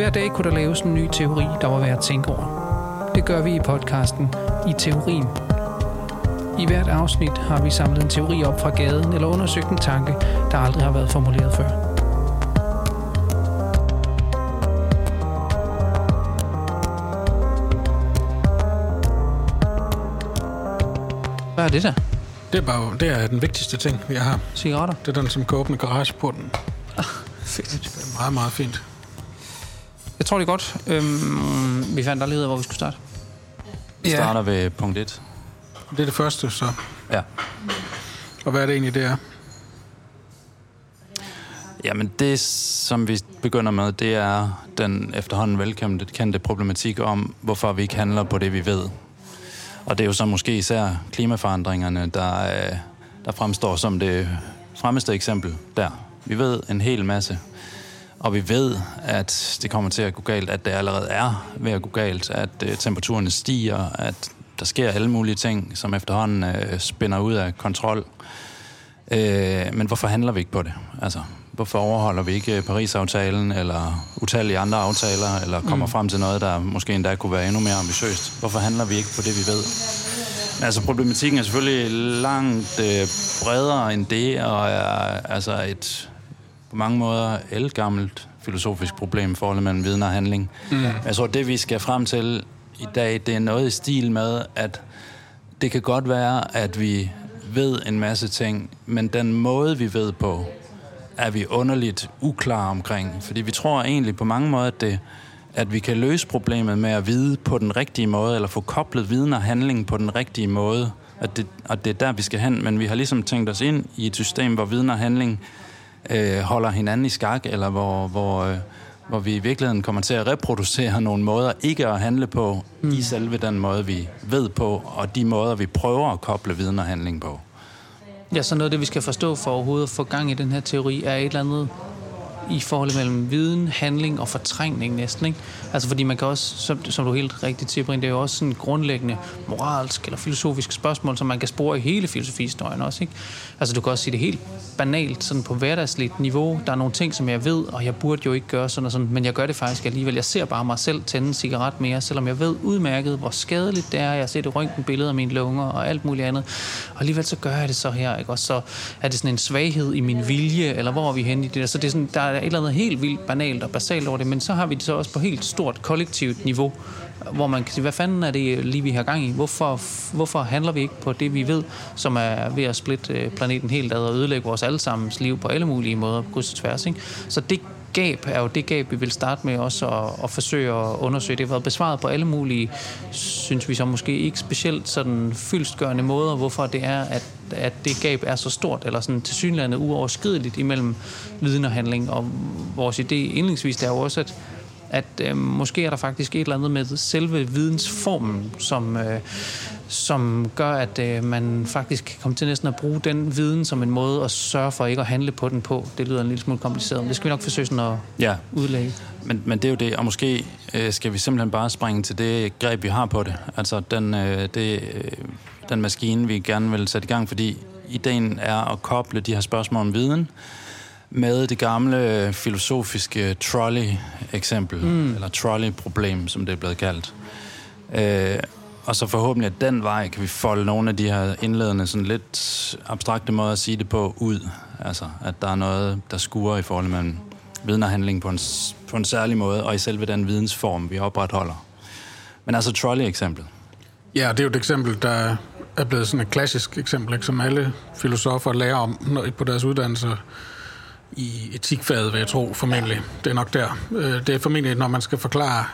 Hver dag kunne der laves en ny teori, der var værd at tænke over. Det gør vi i podcasten I Teorien. I hvert afsnit har vi samlet en teori op fra gaden eller undersøgt en tanke, der aldrig har været formuleret før. Hvad er det der? Det er, bare, det er den vigtigste ting, vi har. Cigaretter? Det er den, som kan åbne garageporten. Fedt. Det er meget, meget fint. Jeg tror det er godt. Øhm, vi fandt aldrig ud af, hvor vi skulle starte. Vi starter ved punkt 1. Det er det første, så. Ja. Og hvad er det egentlig, det er? Jamen det, som vi begynder med, det er den efterhånden velkendte kendte problematik om, hvorfor vi ikke handler på det, vi ved. Og det er jo så måske især klimaforandringerne, der, øh, der fremstår som det fremmeste eksempel der. Vi ved en hel masse, og vi ved, at det kommer til at gå galt, at det allerede er ved at gå galt, at øh, temperaturerne stiger, at der sker alle mulige ting, som efterhånden øh, spænder ud af kontrol. Øh, men hvorfor handler vi ikke på det? Altså, hvorfor overholder vi ikke Paris-aftalen, eller utallige andre aftaler, eller kommer mm. frem til noget, der måske endda kunne være endnu mere ambitiøst? Hvorfor handler vi ikke på det, vi ved? Altså, problematikken er selvfølgelig langt øh, bredere end det, og er altså et på mange måder elgammelt filosofisk problem, forholdet mellem viden og handling. Mm. Jeg tror, det vi skal frem til i dag, det er noget i stil med, at det kan godt være, at vi ved en masse ting, men den måde, vi ved på, er vi underligt uklar omkring. Fordi vi tror egentlig på mange måder, at, det, at vi kan løse problemet med at vide på den rigtige måde, eller få koblet viden og handling på den rigtige måde. At det, at det er der, vi skal hen. Men vi har ligesom tænkt os ind i et system, hvor viden og handling øh, holder hinanden i skak, eller hvor, hvor, øh, hvor vi i virkeligheden kommer til at reproducere nogle måder ikke at handle på mm. i selve den måde, vi ved på, og de måder, vi prøver at koble viden og handling på. Ja, så noget af det, vi skal forstå for overhovedet at få gang i den her teori, er et eller andet i forholdet mellem viden, handling og fortrængning næsten. Ikke? Altså fordi man kan også, som, som du helt rigtigt siger, Brind, det er jo også sådan grundlæggende moralsk eller filosofisk spørgsmål, som man kan spore i hele filosofihistorien også. Ikke? Altså du kan også sige det helt banalt, sådan på hverdagsligt niveau. Der er nogle ting, som jeg ved, og jeg burde jo ikke gøre sådan og sådan, men jeg gør det faktisk alligevel. Jeg ser bare mig selv tænde en cigaret mere, selvom jeg ved udmærket, hvor skadeligt det er. Jeg ser det røntgenbillede af mine lunger og alt muligt andet. Og alligevel så gør jeg det så her. Ikke? Og så er det sådan en svaghed i min vilje, eller hvor er vi henne i det der? Så det er sådan, der er et eller andet helt vildt banalt og basalt over det, men så har vi det så også på helt stort kollektivt niveau, hvor man kan sige, hvad fanden er det lige, vi har gang i? Hvorfor, hvorfor handler vi ikke på det, vi ved, som er ved at splitte øh, planeten helt ad og ødelægge vores allesammens liv på alle mulige måder, på kryds og tværs, ikke? Så det gab er jo det gab, vi vil starte med også at, at forsøge at undersøge. Det har været besvaret på alle mulige, synes vi så måske ikke specielt sådan fyldstgørende måder, hvorfor det er, at, at det gab er så stort, eller sådan tilsyneladende uoverskrideligt imellem viden og handling. Og vores idé indlægsvis det er jo også, at at øh, måske er der faktisk et eller andet med selve vidensformen, som, øh, som gør, at øh, man faktisk kan komme til næsten at bruge den viden som en måde at sørge for ikke at handle på den på. Det lyder en lille smule kompliceret, men det skal vi nok forsøge sådan at Ja. udlægge. Men, men det er jo det, og måske øh, skal vi simpelthen bare springe til det greb, vi har på det. Altså den, øh, det, øh, den maskine, vi gerne vil sætte i gang, fordi ideen er at koble de her spørgsmål om viden med det gamle filosofiske trolley-eksempel, mm. eller trolley-problem, som det er blevet kaldt. Øh, og så forhåbentlig at den vej kan vi folde nogle af de her indledende, sådan lidt abstrakte måder at sige det på ud. Altså, at der er noget, der skuer i forhold mellem viden og handling på en, på en særlig måde, og i selve den vidensform, vi opretholder. Men altså trolley-eksemplet. Ja, det er jo et eksempel, der er blevet sådan et klassisk eksempel, ikke, som alle filosofer lærer om når, på deres uddannelser i etikfaget, vil jeg tro, formentlig. Det er nok der. Øh, det er formentlig, når man skal forklare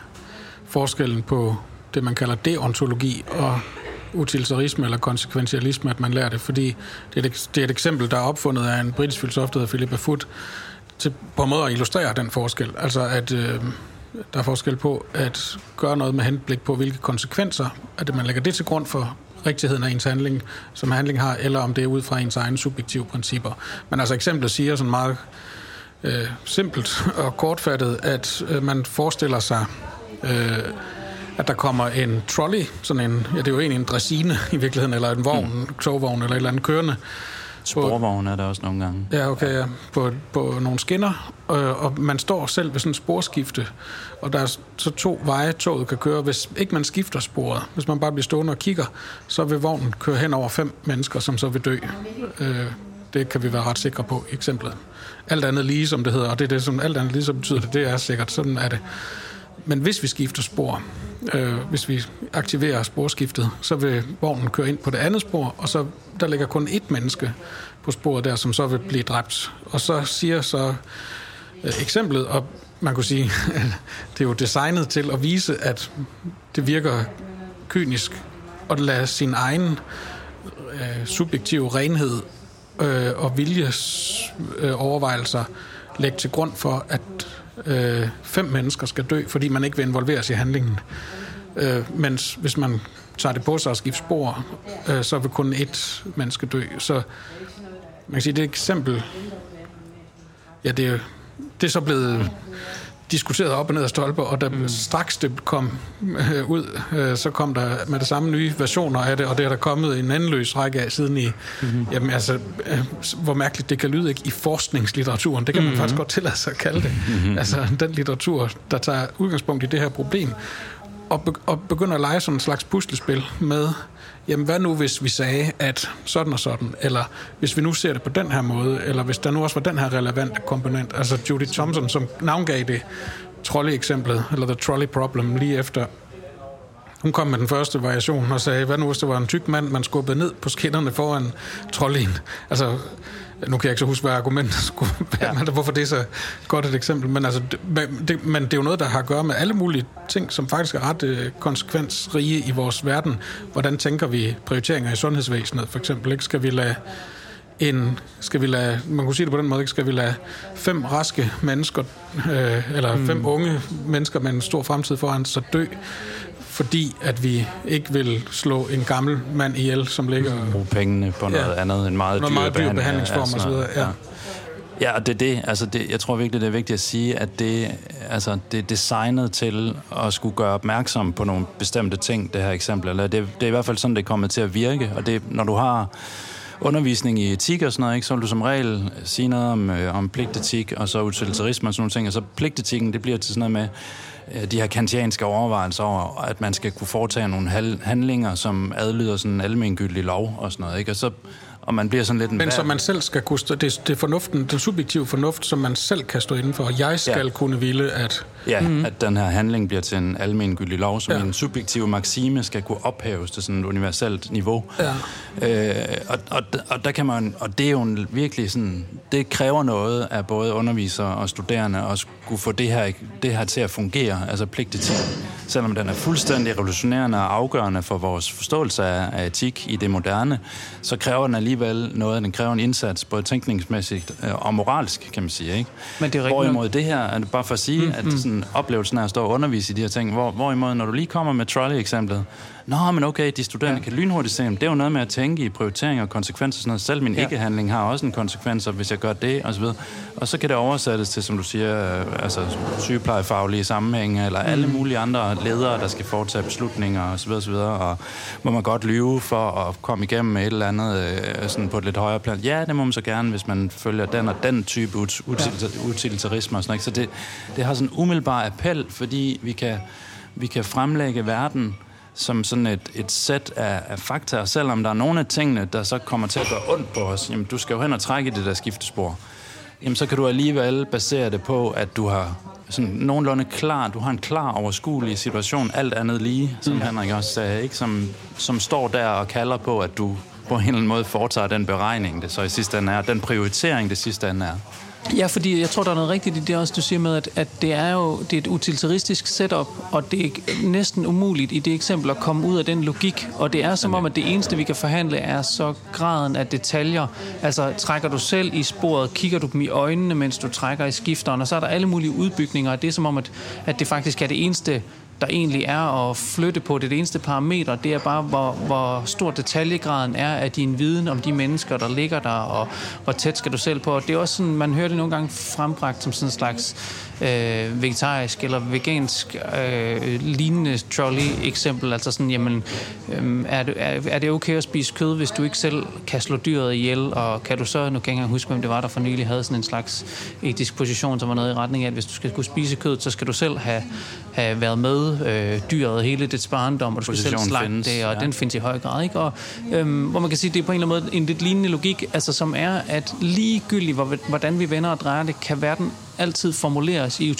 forskellen på det, man kalder deontologi og utilitarisme eller konsekventialisme, at man lærer det, fordi det er et, det er et eksempel, der er opfundet af en britisk filosof, der hedder Philippa Foot, til på en måde at illustrere den forskel. Altså at øh, der er forskel på at gøre noget med henblik på, hvilke konsekvenser, at man lægger det til grund for rigtigheden af ens handling, som handling har, eller om det er ud fra ens egne subjektive principper. Men altså eksemplet siger sådan meget øh, simpelt og kortfattet, at øh, man forestiller sig, øh, at der kommer en trolley, sådan en, ja det er jo egentlig en dressine i virkeligheden, eller en vogn, mm. togvogn eller et eller andet kørende, Sporvogne er der også nogle gange. Ja, okay, ja. På, på nogle skinner, øh, og man står selv ved sådan en sporskifte, og der er så to veje, toget kan køre. Hvis ikke man skifter sporet, hvis man bare bliver stående og kigger, så vil vognen køre hen over fem mennesker, som så vil dø. Øh, det kan vi være ret sikre på eksemplet. Alt andet lige, som det hedder, og det er det, som alt andet lige, som betyder det, det er sikkert, sådan er det. Men hvis vi skifter spor, øh, hvis vi aktiverer sporskiftet, så vil vognen køre ind på det andet spor, og så der ligger kun ét menneske på sporet der, som så vil blive dræbt. Og så siger så øh, eksemplet, og man kunne sige, det er jo designet til at vise, at det virker kynisk at lade sin egen øh, subjektive renhed øh, og viljes øh, overvejelser lægge til grund for, at øh, fem mennesker skal dø, fordi man ikke vil involveres i handlingen. Øh, mens hvis man tager det på sig og skifter spor, øh, så vil kun ét menneske dø. Så man kan sige, det er et eksempel. Ja, det er, det er så blevet diskuteret op og ned af stolper, og da mm. straks det kom øh, ud, øh, så kom der med det samme nye versioner af det, og det er der kommet en løs række af siden i, mm-hmm. jamen altså, øh, hvor mærkeligt det kan lyde ikke, i forskningslitteraturen, det kan man mm-hmm. faktisk godt tillade sig at kalde det. Mm-hmm. Altså den litteratur, der tager udgangspunkt i det her problem, og, be- og begynder at lege sådan en slags puslespil med, jamen hvad nu hvis vi sagde, at sådan og sådan, eller hvis vi nu ser det på den her måde, eller hvis der nu også var den her relevante komponent, altså Judy Thompson, som navngav det trolley-eksemplet, eller The Trolley Problem, lige efter hun kom med den første variation og sagde, hvad nu hvis det var en tyk mand, man skubbede ned på skinnerne foran trolleyen? Altså, nu kan jeg ikke så huske, hvad argumentet skulle være, ja. hvorfor det er så godt et eksempel. Men, altså, det, men det er jo noget, der har at gøre med alle mulige ting, som faktisk er ret øh, konsekvensrige i vores verden. Hvordan tænker vi prioriteringer i sundhedsvæsenet, for eksempel? Ikke? Skal vi lade en, skal vi lade, man kunne sige det på den måde, ikke? skal vi lade fem raske mennesker, øh, eller mm. fem unge mennesker med en stor fremtid foran sig dø, fordi at vi ikke vil slå en gammel mand ihjel, som ligger... Bruge pengene på noget ja, andet, en meget dyr, meget dyr behandlingsform og så videre. Ja. ja. Og det er det. Altså det, jeg tror virkelig, det er vigtigt at sige, at det, altså, det er designet til at skulle gøre opmærksom på nogle bestemte ting, det her eksempel. Eller det, det er i hvert fald sådan, det kommer til at virke. Og det, når du har undervisning i etik og sådan noget, ikke, så vil du som regel sige noget om, øh, om pligtetik, og så utilitarisme og sådan nogle ting. Og så pligtetikken, det bliver til sådan noget med, Øh, de her kantianske overvejelser over, at man skal kunne foretage nogle handlinger, som adlyder sådan en almengyldig lov og sådan noget. Ikke? Og så og man bliver sådan lidt en Men som man selv skal kunne stå, det, det er fornuften, den subjektive fornuft, som man selv kan stå inden for. Jeg skal ja. kunne ville, at... Ja, mm-hmm. at den her handling bliver til en almengyldig lov, som ja. en subjektiv maxime skal kunne ophæves til sådan et universelt niveau. Ja. Øh, og, og, og, der kan man, og det er jo en virkelig sådan, det kræver noget af både undervisere og studerende at skulle få det her, det her til at fungere, altså pligtetik. Selvom den er fuldstændig revolutionerende og afgørende for vores forståelse af, af etik i det moderne, så kræver den alligevel noget, den kræver en indsats, både tænkningsmæssigt øh, og moralsk, kan man sige. Ikke? Men det er Hvorimod det her, er det bare for at sige, mm, at mm. sådan, oplevelsen af at stå og undervise i de her ting, hvor, hvorimod når du lige kommer med trolley-eksemplet, Nå, men okay, de studerende ja. kan lynhurtigt se, det er jo noget med at tænke i prioriteringer og konsekvenser. Sådan noget. Selv min ja. ikke-handling har også en konsekvenser, hvis jeg gør det, og så videre. Og så kan det oversættes til, som du siger, øh, altså sygeplejefaglige sammenhænge, eller mm. alle mulige andre ledere, der skal foretage beslutninger, og så videre, og så videre. Og må man godt lyve for at komme igennem med et eller andet øh, sådan på et lidt højere plan? Ja, det må man så gerne, hvis man følger den og den type utilitarisme og sådan noget. Så det, det har sådan en umiddelbar appel, fordi vi kan, vi kan fremlægge verden som sådan et, et sæt af, af fakta, selvom der er nogle af tingene, der så kommer til at gøre ondt på os, jamen du skal jo hen og trække det der skiftespor, jamen så kan du alligevel basere det på, at du har sådan nogenlunde klar, du har en klar overskuelig situation, alt andet lige, som mm. Henrik også sagde, ikke? Som, som står der og kalder på, at du på en eller anden måde foretager den beregning, det så i sidste ende er, den prioritering, det sidste ende er. Ja, fordi jeg tror, der er noget rigtigt i det også, du siger med, at, at det er jo det er et utilitaristisk setup, og det er næsten umuligt i det eksempel at komme ud af den logik, og det er som om, at det eneste, vi kan forhandle, er så graden af detaljer. Altså, trækker du selv i sporet, kigger du dem i øjnene, mens du trækker i skifteren, og så er der alle mulige udbygninger, og det er som om, at, at det faktisk er det eneste der egentlig er at flytte på. Det, det eneste parameter, det er bare, hvor, hvor stor detaljegraden er af din viden om de mennesker, der ligger der, og hvor tæt skal du selv på. Og det er også sådan, man hører det nogle gange frembragt som sådan en slags øh, vegetarisk eller vegansk øh, lignende trolley-eksempel. Altså sådan, jamen, øh, er, det, er, er det okay at spise kød, hvis du ikke selv kan slå dyret ihjel? Og kan du så, nu kan jeg ikke engang huske, hvem det var, der for nylig havde sådan en slags etisk position, som var noget i retning af, at hvis du skal kunne spise kød, så skal du selv have, have været med øh, dyret hele dit barndom, og du skal selv slagte findes, det, og ja. den findes i høj grad. Ikke? Og, øh, hvor man kan sige, det er på en eller anden måde en lidt lignende logik, altså som er, at ligegyldigt, hvordan vi vender og drejer det, kan verden altid formuleres i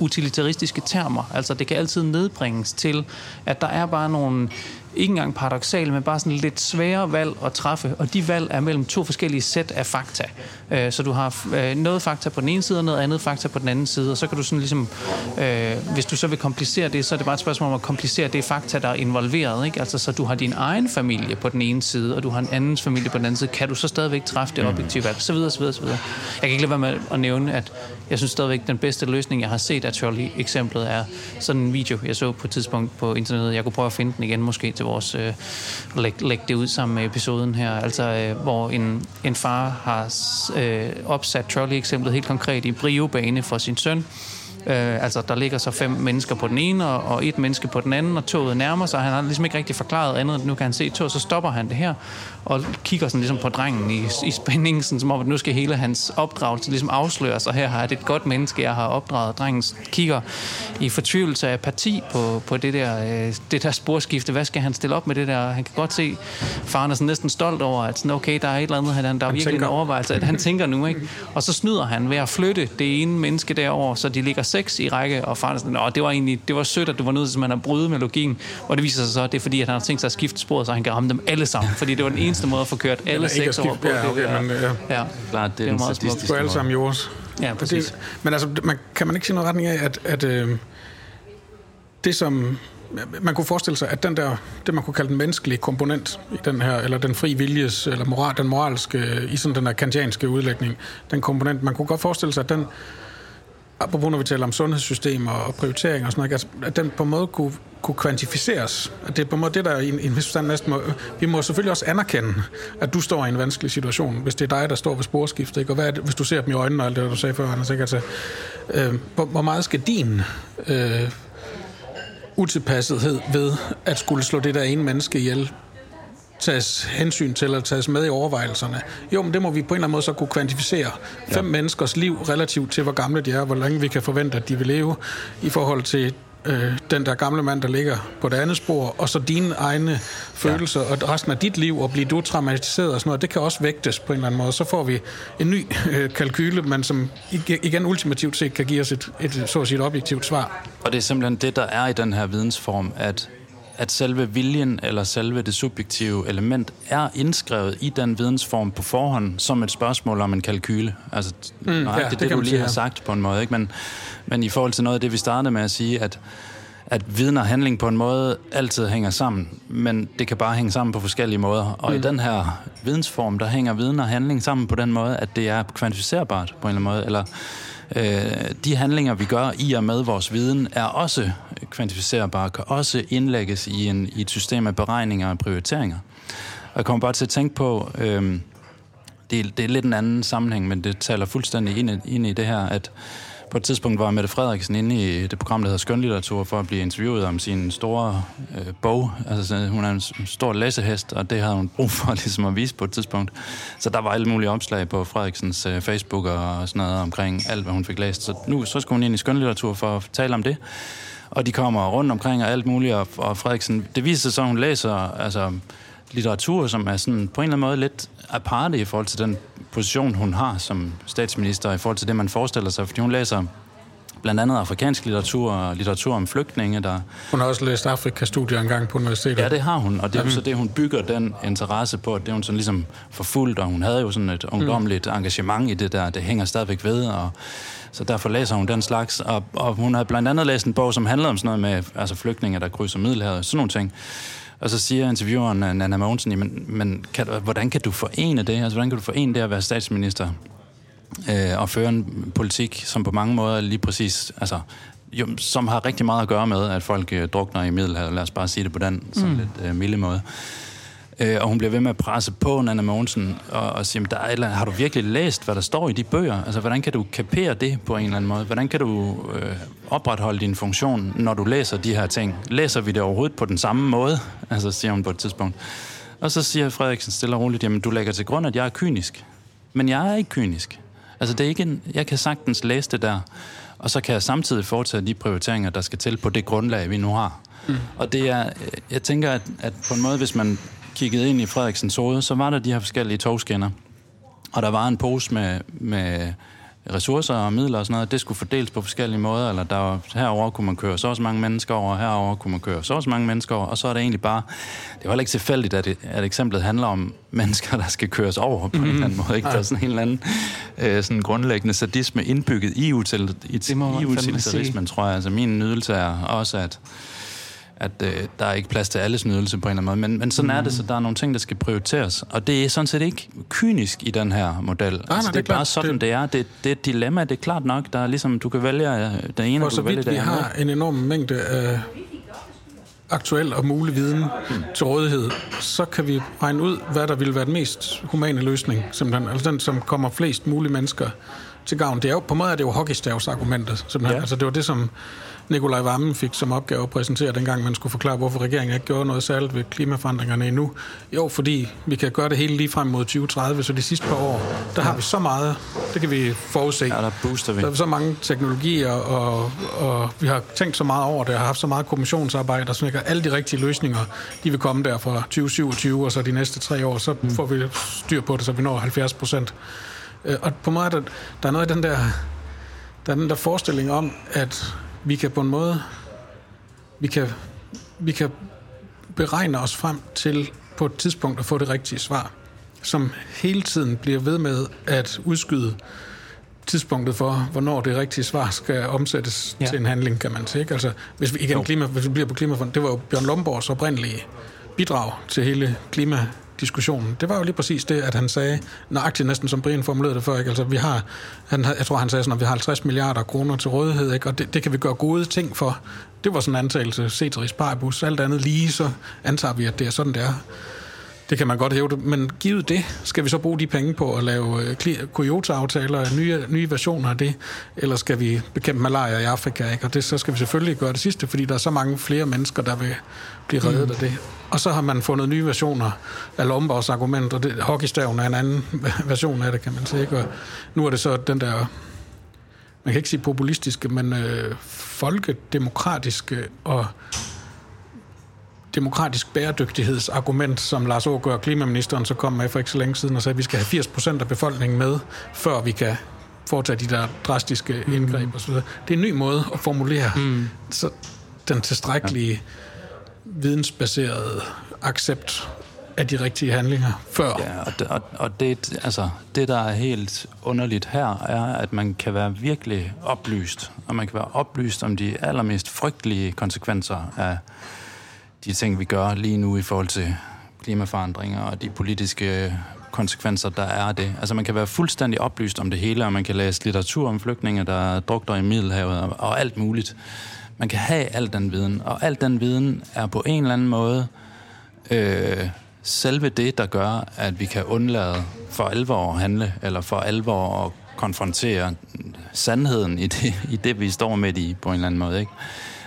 utilitaristiske termer. Altså det kan altid nedbringes til, at der er bare nogle ikke engang paradoxale, men bare sådan lidt svære valg at træffe, og de valg er mellem to forskellige sæt af fakta. Øh, så du har øh, noget fakta på den ene side, og noget andet fakta på den anden side, og så kan du sådan ligesom, øh, hvis du så vil komplicere det, så er det bare et spørgsmål om at komplicere det fakta, der er involveret, ikke? Altså, så du har din egen familie på den ene side, og du har en andens familie på den anden side, kan du så stadigvæk træffe det objektive valg, så videre, så videre, så videre. Jeg kan ikke lade være med at nævne, at jeg synes stadigvæk, den bedste løsning, jeg har set af Charlie-eksemplet, er sådan en video, jeg så på et tidspunkt på internettet. Jeg kunne prøve at finde den igen måske til vores, øh, lægge læg det ud sammen med episoden her. Altså, øh, hvor en, en far har øh, opsat trolley-eksemplet helt konkret i briobane for sin søn, Øh, altså, der ligger så fem mennesker på den ene, og, og et menneske på den anden, og toget nærmer sig. Han har ligesom ikke rigtig forklaret andet, end nu kan han se toget, så stopper han det her, og kigger sådan ligesom på drengen i, i spændingen, sådan, som om, at nu skal hele hans opdragelse ligesom afsløres, og her har jeg et godt menneske, jeg har opdraget. Drengen kigger i fortvivlelse af parti på, på det, der, øh, det der sporskifte. Hvad skal han stille op med det der? Han kan godt se, faren er sådan næsten stolt over, at sådan, okay, der er et eller andet, han, der er han virkelig tænker. en overvejelse, at han tænker nu, ikke? Og så snyder han ved at flytte det ene menneske derover, så de ligger seks i række, og faren sådan, det var egentlig, det var sødt, at du var nødt til at bryde med logikken. Og det viser sig så, at det er fordi, at han har tænkt sig at skifte sporet, så han kan ramme dem alle sammen. Fordi det var den eneste måde at få kørt alle seks over på. Ja, okay, men, ja. ja. Klart, det er, det er meget smukt. På alle sammen jords. Ja, præcis. Det, men altså, man, kan man ikke sige noget retning af, at, at øh, det som man kunne forestille sig, at den der, det man kunne kalde den menneskelige komponent i den her, eller den fri viljes, eller moral, den moralske, i sådan den her kantianske udlægning, den komponent, man kunne godt forestille sig, at den apropos når vi taler om sundhedssystem og prioritering og sådan noget, altså, at den på en måde kunne, kunne kvantificeres. At det er på en måde det, der i en, i en vis forstand næsten må, vi må selvfølgelig også anerkende, at du står i en vanskelig situation, hvis det er dig, der står ved sporskiftet, ikke? og hvad er det, hvis du ser dem i øjnene og alt det, du sagde før, Anders, ikke? Altså, øh, hvor, hvor meget skal din øh, utilpassethed ved at skulle slå det der ene menneske ihjel tages hensyn til, eller tages med i overvejelserne. Jo, men det må vi på en eller anden måde så kunne kvantificere. Ja. Fem menneskers liv relativt til, hvor gamle de er, hvor længe vi kan forvente, at de vil leve, i forhold til øh, den der gamle mand, der ligger på det andet spor, og så dine egne følelser ja. og resten af dit liv, og blive du traumatiseret og sådan noget, det kan også vægtes på en eller anden måde. Så får vi en ny øh, kalkyle, men som igen ultimativt set kan give os et, et, så at sige, et objektivt svar. Og det er simpelthen det, der er i den her vidensform, at at selve viljen eller selve det subjektive element er indskrevet i den vidensform på forhånd som et spørgsmål om en kalkyle. Altså, mm, nej, ja, det, det, det du lige sige, har sagt på en måde. Ikke? Men, men i forhold til noget af det, vi startede med at sige, at at viden og handling på en måde altid hænger sammen, men det kan bare hænge sammen på forskellige måder. Og mm. i den her vidensform, der hænger viden og handling sammen på den måde, at det er kvantificerbart på en eller anden måde, eller øh, de handlinger, vi gør i og med vores viden, er også kvantificerbare, kan også indlægges i, en, i et system af beregninger og prioriteringer. Og jeg kommer bare til at tænke på, øh, det, er, det er lidt en anden sammenhæng, men det taler fuldstændig ind, ind i det her, at på et tidspunkt var Mette Frederiksen inde i det program, der hedder Skønlitteratur, for at blive interviewet om sin store øh, bog. Altså, hun er en stor læsehest, og det havde hun brug for ligesom at vise på et tidspunkt. Så der var alle mulige opslag på Frederiksens øh, Facebook og sådan noget omkring alt, hvad hun fik læst. Så nu så skulle hun ind i skønlitteratur for at tale om det. Og de kommer rundt omkring og alt muligt, og, og Frederiksen, det viser sig så, at hun læser altså, litteratur, som er sådan på en eller anden måde lidt aparte i forhold til den position, hun har som statsminister, i forhold til det, man forestiller sig. Fordi hun læser blandt andet afrikansk litteratur og litteratur om flygtninge. Der... Hun har også læst Afrika-studier engang på universitetet. Ja, det har hun, og det er jo så det, hun bygger den interesse på, det er hun sådan ligesom forfulgt, og hun havde jo sådan et ungdomligt mm. engagement i det der, det hænger stadigvæk ved, og så derfor læser hun den slags, og, og hun har blandt andet læst en bog, som handler om sådan noget med altså flygtninge, der krydser Middelhavet, sådan nogle ting. Og så siger intervieweren uh, Nana Mogensen, men, men kan, hvordan kan du forene det? Altså, hvordan kan du forene det at være statsminister øh, og føre en politik, som på mange måder lige præcis altså, jo, som har rigtig meget at gøre med, at folk øh, drukner i Middelhavet. Lad os bare sige det på den sådan mm. lidt øh, milde måde. Øh, og hun bliver ved med at presse på Nana Mogensen og, og sige, der er eller har du virkelig læst, hvad der står i de bøger? Altså, hvordan kan du kapere det på en eller anden måde? Hvordan kan du øh, opretholde din funktion, når du læser de her ting? Læser vi det overhovedet på den samme måde? Altså, siger hun på et tidspunkt. Og så siger Frederiksen stille og roligt, jamen, du lægger til grund, at jeg er kynisk. Men jeg er ikke kynisk. Altså, det er ikke en, jeg kan sagtens læse det der, og så kan jeg samtidig foretage de prioriteringer, der skal til på det grundlag, vi nu har. Mm. Og det er, jeg tænker, at, at på en måde, hvis man kiggede ind i Frederiksens hoved, så var der de her forskellige togskinner. Og der var en pose med, med ressourcer og midler og sådan noget, det skulle fordeles på forskellige måder, eller der var, herover kunne man køre så også mange mennesker over, herover kunne man køre så også mange mennesker over, og så er det egentlig bare, det var ikke tilfældigt, at, at eksemplet handler om mennesker, der skal køres over på mm. en eller anden måde, ikke? Der er sådan en eller anden øh, sådan grundlæggende sadisme indbygget i, util, i, i utilitarismen, tror jeg. Altså min nydelse er også, at at øh, der er ikke plads til alles nydelse på en eller anden måde. Men, men sådan mm. er det, så der er nogle ting, der skal prioriteres. Og det er sådan set ikke kynisk i den her model. Nej, altså, nej, det, er det er bare sådan, det... det er. Det, det er et dilemma, det er klart nok. Der er ligesom, du kan vælge øh, den ene, og du kan vælge det vi har en enorm mængde af aktuel og mulig viden mm. til rådighed, så kan vi regne ud, hvad der vil være den mest humane løsning, simpelthen. Altså den, som kommer flest mulige mennesker til gavn. Det er jo, på en måde er det jo hockeystavsargumentet, simpelthen. Ja. Altså det var det, som Nikolaj Vammen fik som opgave at præsentere, dengang man skulle forklare, hvorfor regeringen ikke gjorde noget særligt ved klimaforandringerne endnu. Jo, fordi vi kan gøre det hele lige frem mod 2030, så de sidste par år, der har vi så meget, det kan vi forudse. Ja, der booster vi. Der er så mange teknologier, og, og vi har tænkt så meget over det, og har haft så meget kommissionsarbejde, og sådan alle de rigtige løsninger, de vil komme der fra 2027, og så de næste tre år, så mm. får vi styr på det, så vi når 70 procent. Øh, og på mig, der, der er noget af den der, der er den der forestilling om, at vi kan på en måde, vi kan, vi kan beregne os frem til på et tidspunkt at få det rigtige svar, som hele tiden bliver ved med at udskyde tidspunktet for, hvornår det rigtige svar skal omsættes ja. til en handling, kan man sige. Altså, hvis vi, igen, klima, hvis vi bliver på klimafond, det var jo Bjørn Lomborgs oprindelige bidrag til hele klima diskussionen, det var jo lige præcis det, at han sagde, nøjagtigt næsten som Brian formulerede det før, ikke? Altså, vi har, han, jeg tror, han sagde sådan, at vi har 50 milliarder kroner til rådighed, ikke? og det, det, kan vi gøre gode ting for. Det var sådan en antagelse, ceteris paribus, alt andet lige, så antager vi, at det er sådan, det er. Det kan man godt hæve men givet det, skal vi så bruge de penge på at lave øh, Kyoto-aftaler, nye, nye versioner af det, eller skal vi bekæmpe malaria i Afrika, ikke? og det, så skal vi selvfølgelig gøre det sidste, fordi der er så mange flere mennesker, der vil blive reddet mm. af det. Og så har man fundet nye versioner af Lomborgs argument, og det, hockeystaven er en anden version af det, kan man sige. Ikke? Og nu er det så den der, man kan ikke sige populistiske, men øh, folkedemokratiske og demokratisk bæredygtighedsargument, som Lars Ågaard, klimaministeren, så kom med for ikke så længe siden og sagde, at vi skal have 80 procent af befolkningen med, før vi kan foretage de der drastiske mm. indgreb mm. osv. Det er en ny måde at formulere mm. så den tilstrækkelige ja vidensbaseret accept af de rigtige handlinger før. Ja, og, det, og, og det, altså, det, der er helt underligt her, er, at man kan være virkelig oplyst, og man kan være oplyst om de allermest frygtelige konsekvenser af de ting, vi gør lige nu i forhold til klimaforandringer og de politiske konsekvenser, der er af det. Altså man kan være fuldstændig oplyst om det hele, og man kan læse litteratur om flygtninge, der drukter i Middelhavet og, og alt muligt. Man kan have al den viden, og al den viden er på en eller anden måde øh, selve det, der gør, at vi kan undlade for alvor at handle, eller for alvor at konfrontere sandheden i det, i det vi står midt i, på en eller anden måde. Ikke?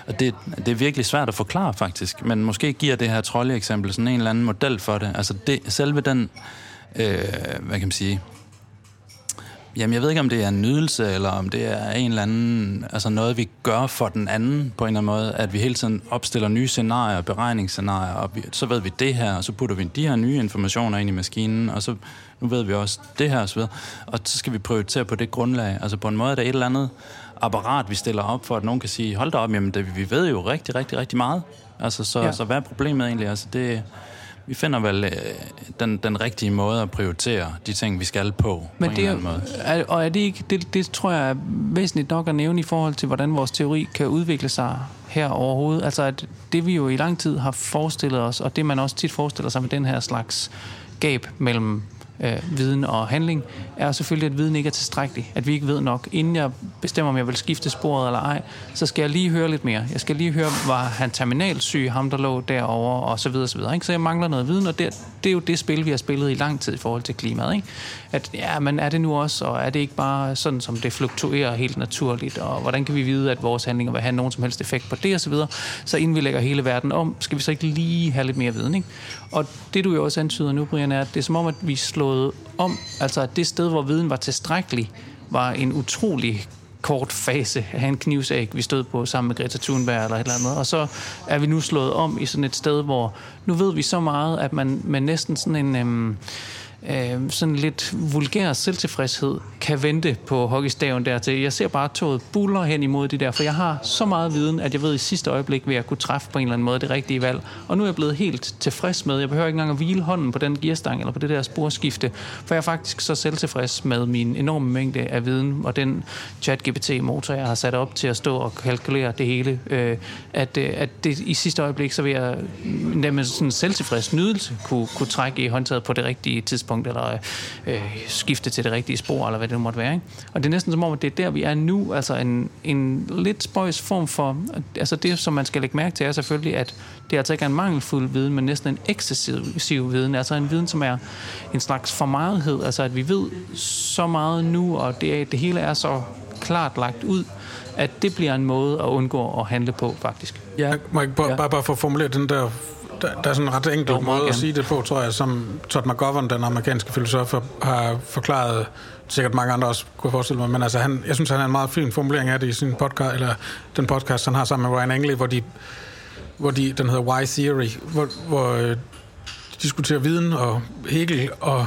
Og det, det er virkelig svært at forklare, faktisk. Men måske giver det her trolde-eksempel sådan en eller anden model for det. Altså det, selve den, øh, hvad kan man sige, Jamen, jeg ved ikke, om det er en nydelse, eller om det er en eller anden, altså noget, vi gør for den anden på en eller anden måde, at vi hele tiden opstiller nye scenarier, beregningsscenarier, og vi, så ved vi det her, og så putter vi de her nye informationer ind i maskinen, og så nu ved vi også det her, og så, videre. og så skal vi prioritere på det grundlag. Altså på en måde, der er et eller andet apparat, vi stiller op for, at nogen kan sige, hold da op, jamen det, vi ved jo rigtig, rigtig, rigtig meget. Altså, så, ja. så hvad er problemet egentlig? Altså, det, vi finder vel øh, den, den rigtige måde at prioritere de ting, vi skal på, Men på det en måde. Er, og er det ikke, det, det tror jeg er væsentligt nok at nævne i forhold til, hvordan vores teori kan udvikle sig her overhovedet. Altså, at det vi jo i lang tid har forestillet os, og det man også tit forestiller sig med den her slags gab mellem øh, viden og handling, er selvfølgelig, at viden ikke er tilstrækkelig. At vi ikke ved nok. Inden jeg bestemmer, om jeg vil skifte sporet eller ej, så skal jeg lige høre lidt mere. Jeg skal lige høre, var han terminalsyg, ham der lå derovre, og så videre, så videre. Ikke? Så jeg mangler noget viden, og det, det er jo det spil, vi har spillet i lang tid i forhold til klimaet. Ikke? At, ja, men er det nu også, og er det ikke bare sådan, som det fluktuerer helt naturligt, og hvordan kan vi vide, at vores handlinger vil have nogen som helst effekt på det, og så videre. Så inden vi lægger hele verden om, skal vi så ikke lige have lidt mere viden, ikke? Og det du jo også antyder nu, Brian, er, at det er som om, at vi slået om, altså at det sted, hvor viden var tilstrækkelig, var en utrolig kort fase af en knivsæg, vi stod på sammen med Greta Thunberg eller et eller andet. Og så er vi nu slået om i sådan et sted, hvor nu ved vi så meget, at man med næsten sådan en... Øhm, øh, sådan lidt vulgær selvtilfredshed kan vente på hockeystaven dertil. Jeg ser bare toget buller hen imod det der, for jeg har så meget viden, at jeg ved i sidste øjeblik vil jeg kunne træffe på en eller anden måde det rigtige valg. Og nu er jeg blevet helt tilfreds med, jeg behøver ikke engang at hvile hånden på den gearstang eller på det der sporskifte, for jeg er faktisk så selvtilfreds med min enorme mængde af viden og den chat-GPT-motor, jeg har sat op til at stå og kalkulere det hele, øh, at, øh, at det i sidste øjeblik, så vil jeg med sådan en selvtilfreds nydelse kunne, kunne trække i håndtaget på det rigtige tidspunkt tidspunkt, eller øh, skifte til det rigtige spor, eller hvad det nu måtte være. Ikke? Og det er næsten som om, at det er der, vi er nu, altså en, en lidt spøjs form for, altså det, som man skal lægge mærke til, er selvfølgelig, at det altså ikke er en mangelfuld viden, men næsten en ekstasiv viden, altså en viden, som er en slags for meget, altså at vi ved så meget nu, og det, det hele er så klart lagt ud, at det bliver en måde at undgå at handle på, faktisk. Ja. Må jeg bare, ja. bare, bare for at formulere den der der, der er sådan en ret enkel jo, måde at sige det på, tror jeg, som Todd McGovern, den amerikanske filosof, har forklaret, sikkert mange andre også kunne forestille mig, men altså han, jeg synes, han har en meget fin formulering af det i sin podcast, eller den podcast, han har sammen med Ryan Engley, hvor de, hvor de den hedder Why Theory, hvor, hvor øh, de diskuterer viden og Hegel, og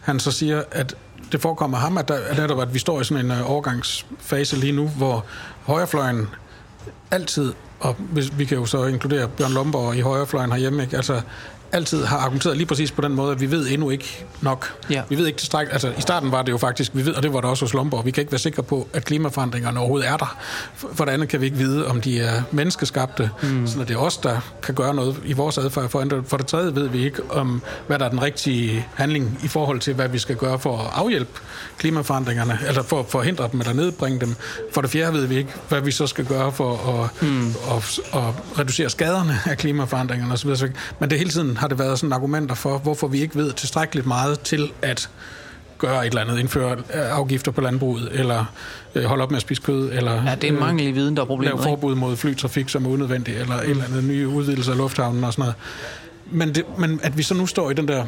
han så siger, at det forekommer ham, at, der, at, netop, at vi står i sådan en uh, overgangsfase lige nu, hvor højrefløjen altid og hvis, vi kan jo så inkludere Bjørn Lomborg i højrefløjen herhjemme, ikke? altså altid har argumenteret lige præcis på den måde, at vi ved endnu ikke nok. Ja. Vi ved ikke tilstrækkeligt. Altså, i starten var det jo faktisk, vi ved, og det var det også hos Lomborg, vi kan ikke være sikre på, at klimaforandringerne overhovedet er der. For det andet kan vi ikke vide, om de er menneskeskabte, mm. så det er os, der kan gøre noget i vores adfærd for ændre. For det tredje ved vi ikke, om hvad der er den rigtige handling i forhold til, hvad vi skal gøre for at afhjælpe klimaforandringerne, eller for at forhindre dem eller nedbringe dem. For det fjerde ved vi ikke, hvad vi så skal gøre for at, mm. at, at, at reducere skaderne af klimaforandringerne osv. Men det hele tiden har det været sådan argumenter for, hvorfor vi ikke ved tilstrækkeligt meget til at gøre et eller andet, indføre øh, afgifter på landbruget, eller øh, holde op med at spise kød, eller ja, det er en mangel i viden, der er problemet. Lave forbud mod flytrafik, som er unødvendigt, eller et eller andet nye udvidelse af lufthavnen og sådan noget. Men, det, men at vi så nu står i den der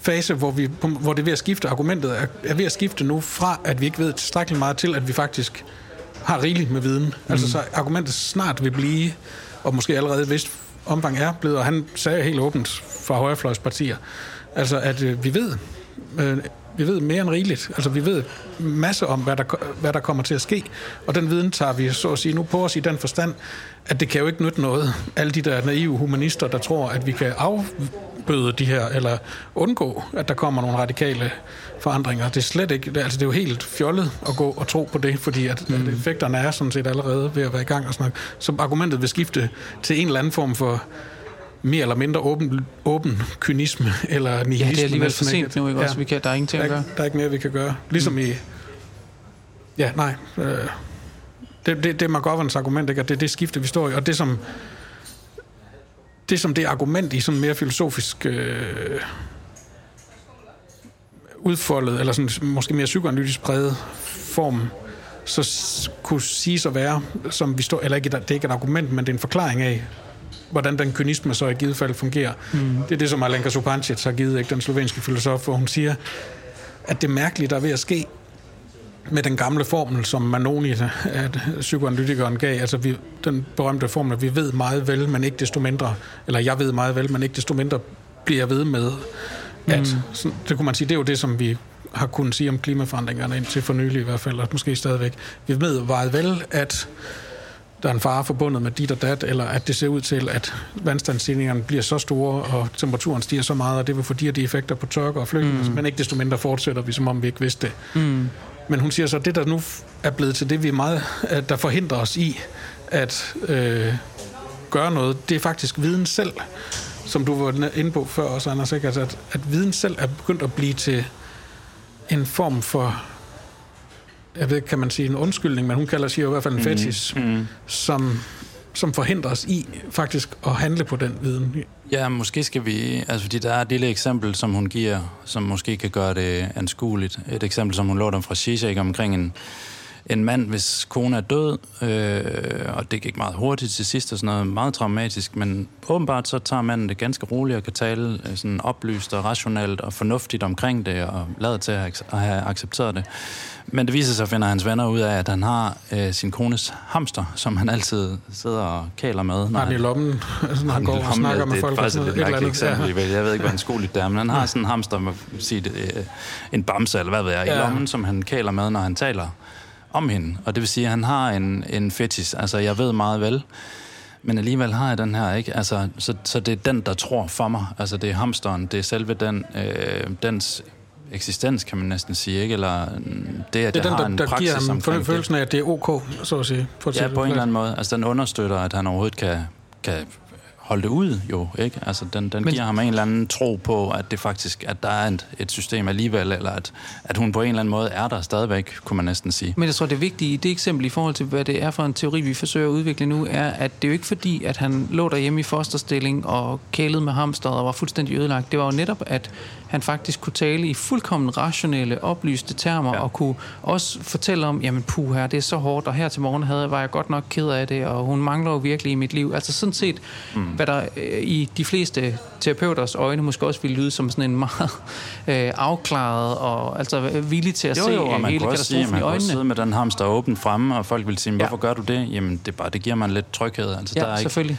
fase, hvor, vi, hvor det er ved at skifte, argumentet er, er ved at skifte nu fra, at vi ikke ved tilstrækkeligt meget til, at vi faktisk har rigeligt med viden. Altså, mm. Altså så argumentet snart vil blive, og måske allerede vist omfang er blevet, og han sagde helt åbent fra højrefløjspartier, altså at øh, vi ved, øh, vi ved mere end rigeligt. Altså vi ved masse om, hvad der, hvad der kommer til at ske, og den viden tager vi så at sige nu på os i den forstand, at det kan jo ikke nytte noget. Alle de der naive humanister, der tror, at vi kan afbøde de her, eller undgå, at der kommer nogle radikale forandringer. Det er slet ikke, altså det er jo helt fjollet at gå og tro på det, fordi at, mm. at effekterne er sådan set allerede ved at være i gang og sådan noget. Så argumentet vil skifte til en eller anden form for mere eller mindre åben, åben kynisme eller nihilisme. Ja, det er alligevel for sent nu, ikke ja. også? Vi kan, der er ingenting at gøre. Der er ikke mere, vi kan gøre. Ligesom mm. i... Ja, nej. Øh, det, det, det er McGoverns argument, ikke? at det er det skifte, vi står i. Og det som det, som det argument i sådan mere filosofisk øh, udfoldet, eller sådan måske mere psykoanalytisk præget form, så kunne sige at være, som vi står, eller ikke, det er ikke et argument, men det er en forklaring af, hvordan den kynisme så i givet fald fungerer. Mm. Det er det, som Alenka Supancic har givet, ikke, den slovenske filosof, hvor hun siger, at det mærkelige, der er ved at ske med den gamle formel, som Manoni, at psykoanalytikeren gav, altså vi, den berømte formel, at vi ved meget vel, men ikke desto mindre, eller jeg ved meget vel, men ikke desto mindre bliver ved med, at, mm. det kunne man sige, det er jo det, som vi har kunnet sige om klimaforandringerne indtil for nylig i hvert fald, og måske stadigvæk. Vi ved meget vel, at der er en fare forbundet med dit og dat, eller at det ser ud til, at vandstandsstigningerne bliver så store, og temperaturen stiger så meget, og det vil få de og de effekter på tørke og flygtning, mm. men ikke desto mindre fortsætter vi, som om vi ikke vidste det. Mm. Men hun siger så, at det, der nu er blevet til det, vi er meget, at der forhindrer os i at øh, gøre noget, det er faktisk viden selv. som du var inde på før også, Anders, ikke? Altså, at, at viden selv er begyndt at blive til en form for, jeg ved kan man sige en undskyldning, men hun kalder sig i hvert fald en fetish, mm. som, som forhindrer os i faktisk at handle på den viden. Ja, måske skal vi... Altså, fordi der er et lille eksempel, som hun giver, som måske kan gøre det anskueligt. Et eksempel, som hun lå dem fra Zizek omkring en, en mand, hvis kone er død, øh, og det gik meget hurtigt til sidst og sådan noget, meget traumatisk, men åbenbart så tager manden det ganske roligt og kan tale øh, sådan oplyst og rationelt og fornuftigt omkring det, og lader til at have accepteret det. Men det viser sig, finder hans venner ud af, at han har øh, sin kones hamster, som han altid sidder og kæler med. Når han, han i lommen, altså, når han går og snakker med folk. Det er faktisk et lidt eksempel. Ja. Jeg ved ikke, hvad han skoligt det er, men han har sådan en hamster, man sige det, øh, en bamse, eller hvad ved jeg, ja. i lommen, som han kæler med, når han taler om hende. Og det vil sige, at han har en, en fetish. Altså, jeg ved meget vel, men alligevel har jeg den her, ikke? Altså, så, så det er den, der tror for mig. Altså, det er hamsteren, det er selve den, øh, dens eksistens, kan man næsten sige, ikke? Eller det, at det er den, der, en der giver ham for følelsen af, at det er ok, så at sige. For ja, på en eller anden måde. Altså, den understøtter, at han overhovedet kan, kan holde det ud, jo, ikke? Altså, den, den Men... giver ham en eller anden tro på, at det faktisk, at der er et, et system alligevel, eller at, at hun på en eller anden måde er der stadigvæk, kunne man næsten sige. Men jeg tror, det vigtige i det eksempel i forhold til, hvad det er for en teori, vi forsøger at udvikle nu, er, at det er jo ikke fordi, at han lå derhjemme i fosterstilling og kælede med hamster og var fuldstændig ødelagt. Det var jo netop, at han faktisk kunne tale i fuldkommen rationelle, oplyste termer, ja. og kunne også fortælle om, jamen puh her, det er så hårdt, og her til morgen havde, var jeg godt nok ked af det, og hun mangler jo virkelig i mit liv. Altså sådan set, mm. hvad der øh, i de fleste terapeuters øjne måske også ville lyde som sådan en meget øh, afklaret og altså villig til at jo, se jo, og man hele katastrofen sige, man i øjnene. Man sidde med den hamster åben fremme, og folk vil sige, hvorfor ja. gør du det? Jamen, det, bare, det giver mig lidt tryghed. Altså, ja, der er selvfølgelig.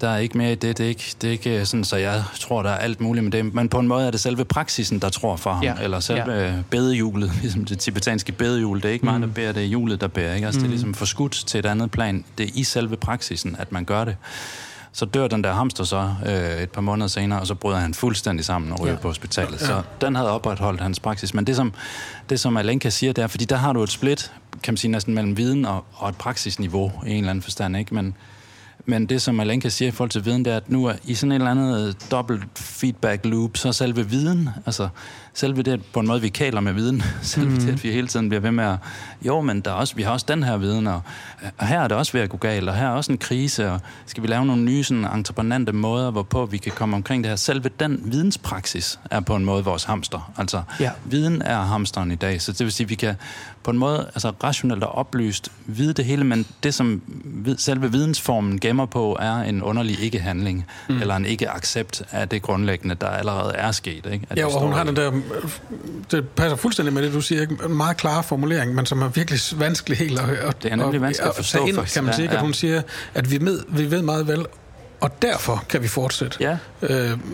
Der er ikke mere i det. Det er ikke, det er ikke sådan, så jeg tror, der er alt muligt med det. Men på en måde er det selve praksisen, der tror for ham. Ja. Eller selve ja. bedehjulet, ligesom det tibetanske bedehjul. Det er ikke mm. mig, der bærer, det er hjulet, der bærer. Ikke? Altså, mm. Det er mm. ligesom forskudt til et andet plan. Det er i selve praksisen, at man gør det. Så dør den der hamster så øh, et par måneder senere, og så bryder han fuldstændig sammen og ryger ja. på hospitalet. Så den havde opretholdt hans praksis. Men det som, det, som Alenka siger, det er, fordi der har du et split, kan man sige, næsten mellem viden og, og et praksisniveau i en eller anden forstand. Ikke? Men, men det, som Alenka siger i forhold til viden, det er, at nu er i sådan en eller anden øh, dobbelt feedback loop, så selve viden, altså selve det, på en måde, vi kaler med viden, selve mm. det, at vi hele tiden bliver ved med at, jo, men der er også, vi har også den her viden, og, og her er det også ved at gå galt, og her er også en krise, og skal vi lave nogle nye sådan, entreprenante måder, hvorpå vi kan komme omkring det her. Selve den videnspraksis er på en måde vores hamster. Altså, ja. viden er hamsteren i dag, så det vil sige, at vi kan på en måde altså rationelt og oplyst vide det hele, men det, som selve vidensformen gemmer på, er en underlig ikke-handling, mm. eller en ikke-accept af det grundlæggende, der allerede er sket. Ikke? At ja, og hun har den der det passer fuldstændig med det, du siger. Ikke? En meget klar formulering, men som er virkelig vanskelig helt at, at, det er nemlig vanskeligt at forstå. Ind, kan man sige, ja, ja. at hun siger, at vi ved, vi ved meget vel, og derfor kan vi fortsætte ja. øh,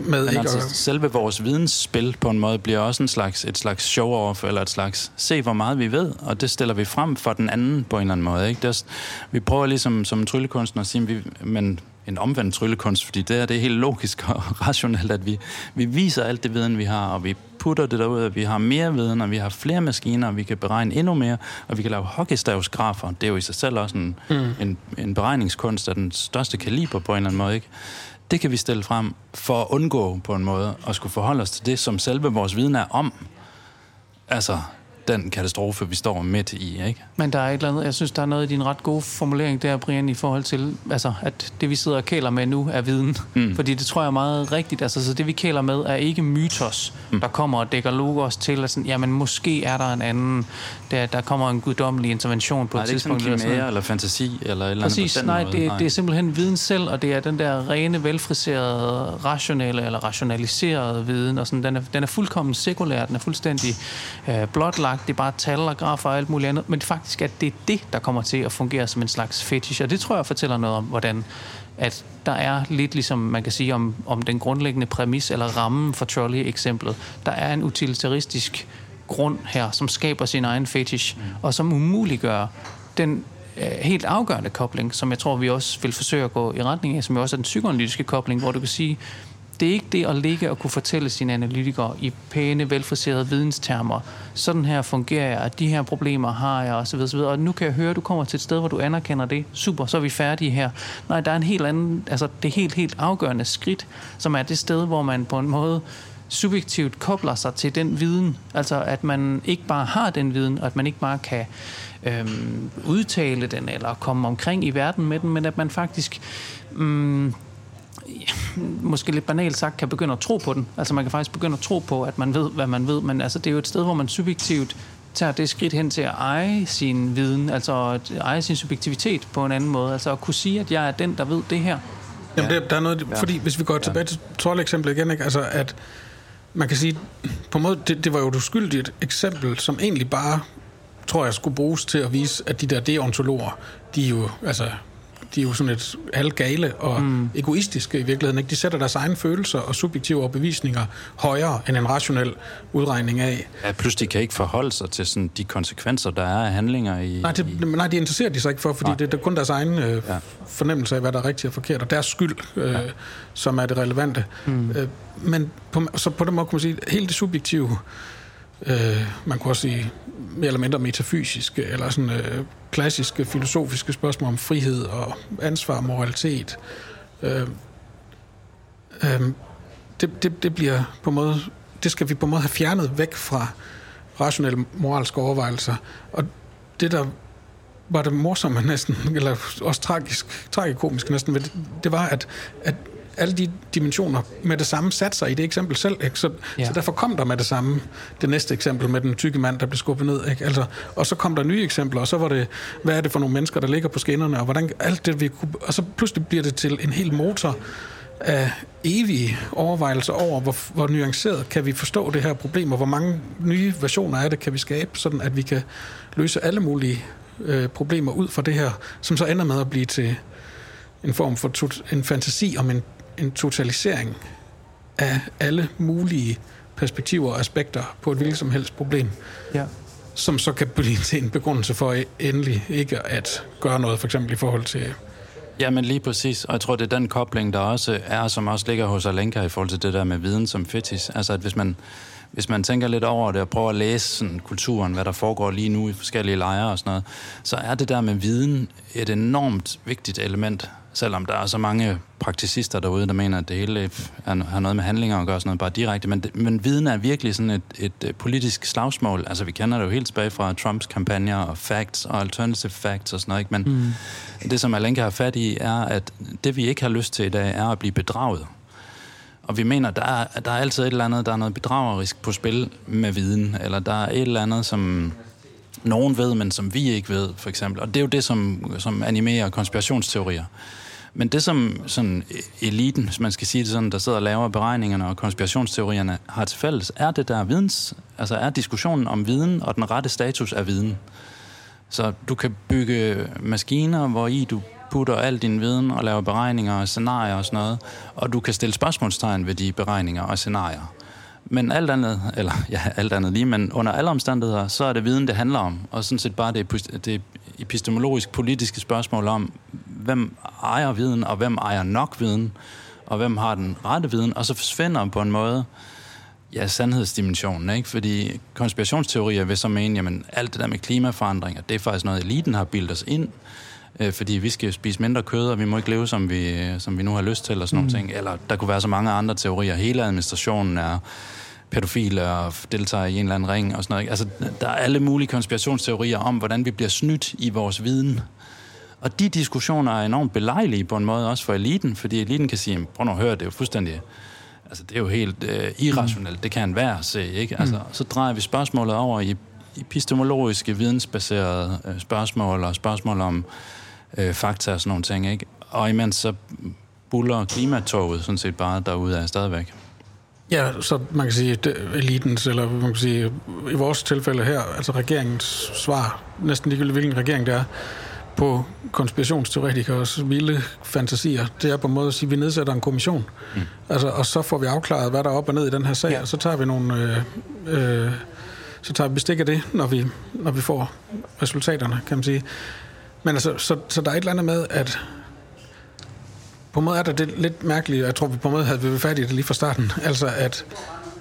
med Men ikke altså, at... selve vores vidensspil på en måde bliver også en slags, et slags show-off, eller et slags se, hvor meget vi ved, og det stiller vi frem for den anden på en eller anden måde. Ikke? Det er, vi prøver ligesom som tryllekunstner at sige, vi, men en omvendt tryllekunst, fordi det er, det er helt logisk og rationelt, at vi, vi viser alt det viden, vi har, og vi putter det derud, at vi har mere viden, og vi har flere maskiner, og vi kan beregne endnu mere, og vi kan lave hockeystavsgrafer. Det er jo i sig selv også en, mm. en, en beregningskunst af den største kaliber på en eller anden måde, ikke? Det kan vi stille frem for at undgå på en måde at skulle forholde os til det, som selve vores viden er om. Altså, den katastrofe, vi står midt i. Ikke? Men der er et eller andet, jeg synes, der er noget i din ret gode formulering der, Brian, i forhold til, altså, at det, vi sidder og kæler med nu, er viden. Mm. Fordi det tror jeg er meget rigtigt. Altså, så det, vi kæler med, er ikke mytos, mm. der kommer og dækker logos til, at sådan, jamen, måske er der en anden, der, der kommer en guddommelig intervention på nej, et tidspunkt. Nej, det er ikke sådan eller fantasi, eller et eller andet Præcis, nej, måde. Det, nej, det er simpelthen viden selv, og det er den der rene, velfriserede, rationelle eller rationaliserede viden, og sådan, den, er, den er fuldkommen sekulær, den er fuldstændig øh, blotlagt, sagt, det er bare tal og grafer og alt muligt andet, men faktisk at det er det, der kommer til at fungere som en slags fetish, og det tror jeg fortæller noget om, hvordan at der er lidt ligesom man kan sige om, om den grundlæggende præmis eller rammen for trolley-eksemplet. Der er en utilitaristisk grund her, som skaber sin egen fetish, mm. og som umuliggør den øh, helt afgørende kobling, som jeg tror, vi også vil forsøge at gå i retning af, som jo også er den psykoanalytiske kobling, hvor du kan sige, det er ikke det at ligge og kunne fortælle sine analytikere i pæne, velfriserede videnstermer. Sådan her fungerer jeg, at de her problemer har jeg, osv. osv. Og nu kan jeg høre, at du kommer til et sted, hvor du anerkender det. Super, så er vi færdige her. Nej, der er en helt anden, altså det helt, helt afgørende skridt, som er det sted, hvor man på en måde subjektivt kobler sig til den viden. Altså at man ikke bare har den viden, og at man ikke bare kan øhm, udtale den, eller komme omkring i verden med den, men at man faktisk... Øhm, måske lidt banalt sagt, kan begynde at tro på den. Altså man kan faktisk begynde at tro på, at man ved, hvad man ved, men altså, det er jo et sted, hvor man subjektivt tager det skridt hen til at eje sin viden, altså at eje sin subjektivitet på en anden måde, altså at kunne sige, at jeg er den, der ved det her. Jamen, det, der er noget, fordi hvis vi går tilbage til trold-eksemplet igen, ikke? altså at man kan sige, på en måde, det, det var jo et uskyldigt eksempel, som egentlig bare, tror jeg, skulle bruges til at vise, at de der deontologer, de er jo, altså, de er jo sådan et halvgale og mm. egoistiske i virkeligheden. Ikke? De sætter deres egne følelser og subjektive overbevisninger højere end en rationel udregning af. Ja, plus de kan ikke forholde sig til sådan de konsekvenser, der er af handlinger i... Nej, det, i... nej de interesserer de sig ikke for, fordi det, det er kun deres egen øh, ja. fornemmelse af, hvad der er rigtigt og forkert, og deres skyld, øh, ja. som er det relevante. Mm. Øh, men på, så på den måde kan man sige, helt det subjektive øh, man kunne også sige mere eller mindre metafysiske, eller sådan øh, klassiske filosofiske spørgsmål om frihed og ansvar og moralitet. Øh, øh, det, det, det bliver på en måde, det skal vi på en måde have fjernet væk fra rationelle moralske overvejelser. Og det, der var det morsomme næsten, eller også tragisk, tragikomisk næsten, det, det var, at, at alle de dimensioner med det samme sat sig i det eksempel selv. Ikke? Så, ja. så derfor kom der med det samme det næste eksempel med den tykke mand, der blev skubbet ned. Ikke? Altså, og så kom der nye eksempler, og så var det, hvad er det for nogle mennesker, der ligger på skinnerne, og hvordan alt det, vi kunne, og så pludselig bliver det til en hel motor af evige overvejelser over, hvor, hvor nuanceret kan vi forstå det her problem, og hvor mange nye versioner af det kan vi skabe, sådan at vi kan løse alle mulige øh, problemer ud fra det her, som så ender med at blive til en form for en fantasi om en en totalisering af alle mulige perspektiver og aspekter på et hvilket som helst problem. Ja. Som så kan blive til en begrundelse for endelig ikke at gøre noget, for eksempel i forhold til Ja, men lige præcis. Og jeg tror, det er den kobling, der også er, som også ligger hos Alenka i forhold til det der med viden som fetis. Altså, at hvis man, hvis man tænker lidt over det og prøver at læse sådan, kulturen, hvad der foregår lige nu i forskellige lejre og sådan noget, så er det der med viden et enormt vigtigt element selvom der er så mange prakticister derude, der mener, at det hele er, har noget med handlinger at gøre, sådan noget bare direkte. Men, men viden er virkelig sådan et, et, et politisk slagsmål. Altså, vi kender det jo helt tilbage fra Trumps kampagner og facts og alternative facts og sådan noget. Ikke? Men mm. det, som Alenka har fat i, er, at det, vi ikke har lyst til i dag, er at blive bedraget. Og vi mener, der er, der er altid et eller andet, der er noget bedragerisk på spil med viden, eller der er et eller andet, som nogen ved, men som vi ikke ved, for eksempel. Og det er jo det, som, som animerer konspirationsteorier. Men det, som sådan eliten, hvis man skal sige det sådan, der sidder og laver beregningerne og konspirationsteorierne, har til fælles, er det der videns, altså er diskussionen om viden og den rette status af viden. Så du kan bygge maskiner, hvor i du putter al din viden og laver beregninger og scenarier og sådan noget, og du kan stille spørgsmålstegn ved de beregninger og scenarier. Men alt andet, eller ja, alt andet lige, men under alle omstændigheder, så er det viden, det handler om. Og sådan set bare det, det epistemologisk politiske spørgsmål om, hvem ejer viden, og hvem ejer nok viden, og hvem har den rette viden, og så forsvinder på en måde ja, sandhedsdimensionen, ikke? Fordi konspirationsteorier vil så mene, jamen alt det der med klimaforandringer, det er faktisk noget, eliten har bildet os ind, øh, fordi vi skal spise mindre kød, og vi må ikke leve, som vi, som vi nu har lyst til, og sådan mm. nogle ting. Eller der kunne være så mange andre teorier. Hele administrationen er pædofile og deltager i en eller anden ring og sådan noget. Altså, der er alle mulige konspirationsteorier om, hvordan vi bliver snydt i vores viden. Og de diskussioner er enormt belejlige på en måde også for eliten, fordi eliten kan sige, prøv nu at høre, det er jo fuldstændig... Altså, det er jo helt øh, irrationelt. Mm. Det kan være se, ikke? Altså, mm. Så drejer vi spørgsmålet over i epistemologiske, vidensbaserede øh, spørgsmål og spørgsmål om øh, fakta og sådan nogle ting, ikke? Og imens så buller klimatoget sådan set bare derude af stadigvæk. Ja, så man kan sige, elitens, eller man kan sige, i vores tilfælde her, altså regeringens svar, næsten ligegyldigt hvilken regering det er, på konspirationsteoretikers vilde fantasier, det er på en måde at sige, at vi nedsætter en kommission, mm. altså, og så får vi afklaret, hvad der er op og ned i den her sag, ja. og så tager vi nogle... Øh, øh, så tager vi bestik af det, når vi, når vi får resultaterne, kan man sige. Men altså, så, så der er et eller andet med, at på en måde er der det lidt mærkeligt, jeg tror, vi på en måde havde vi fat i det lige fra starten. Altså, at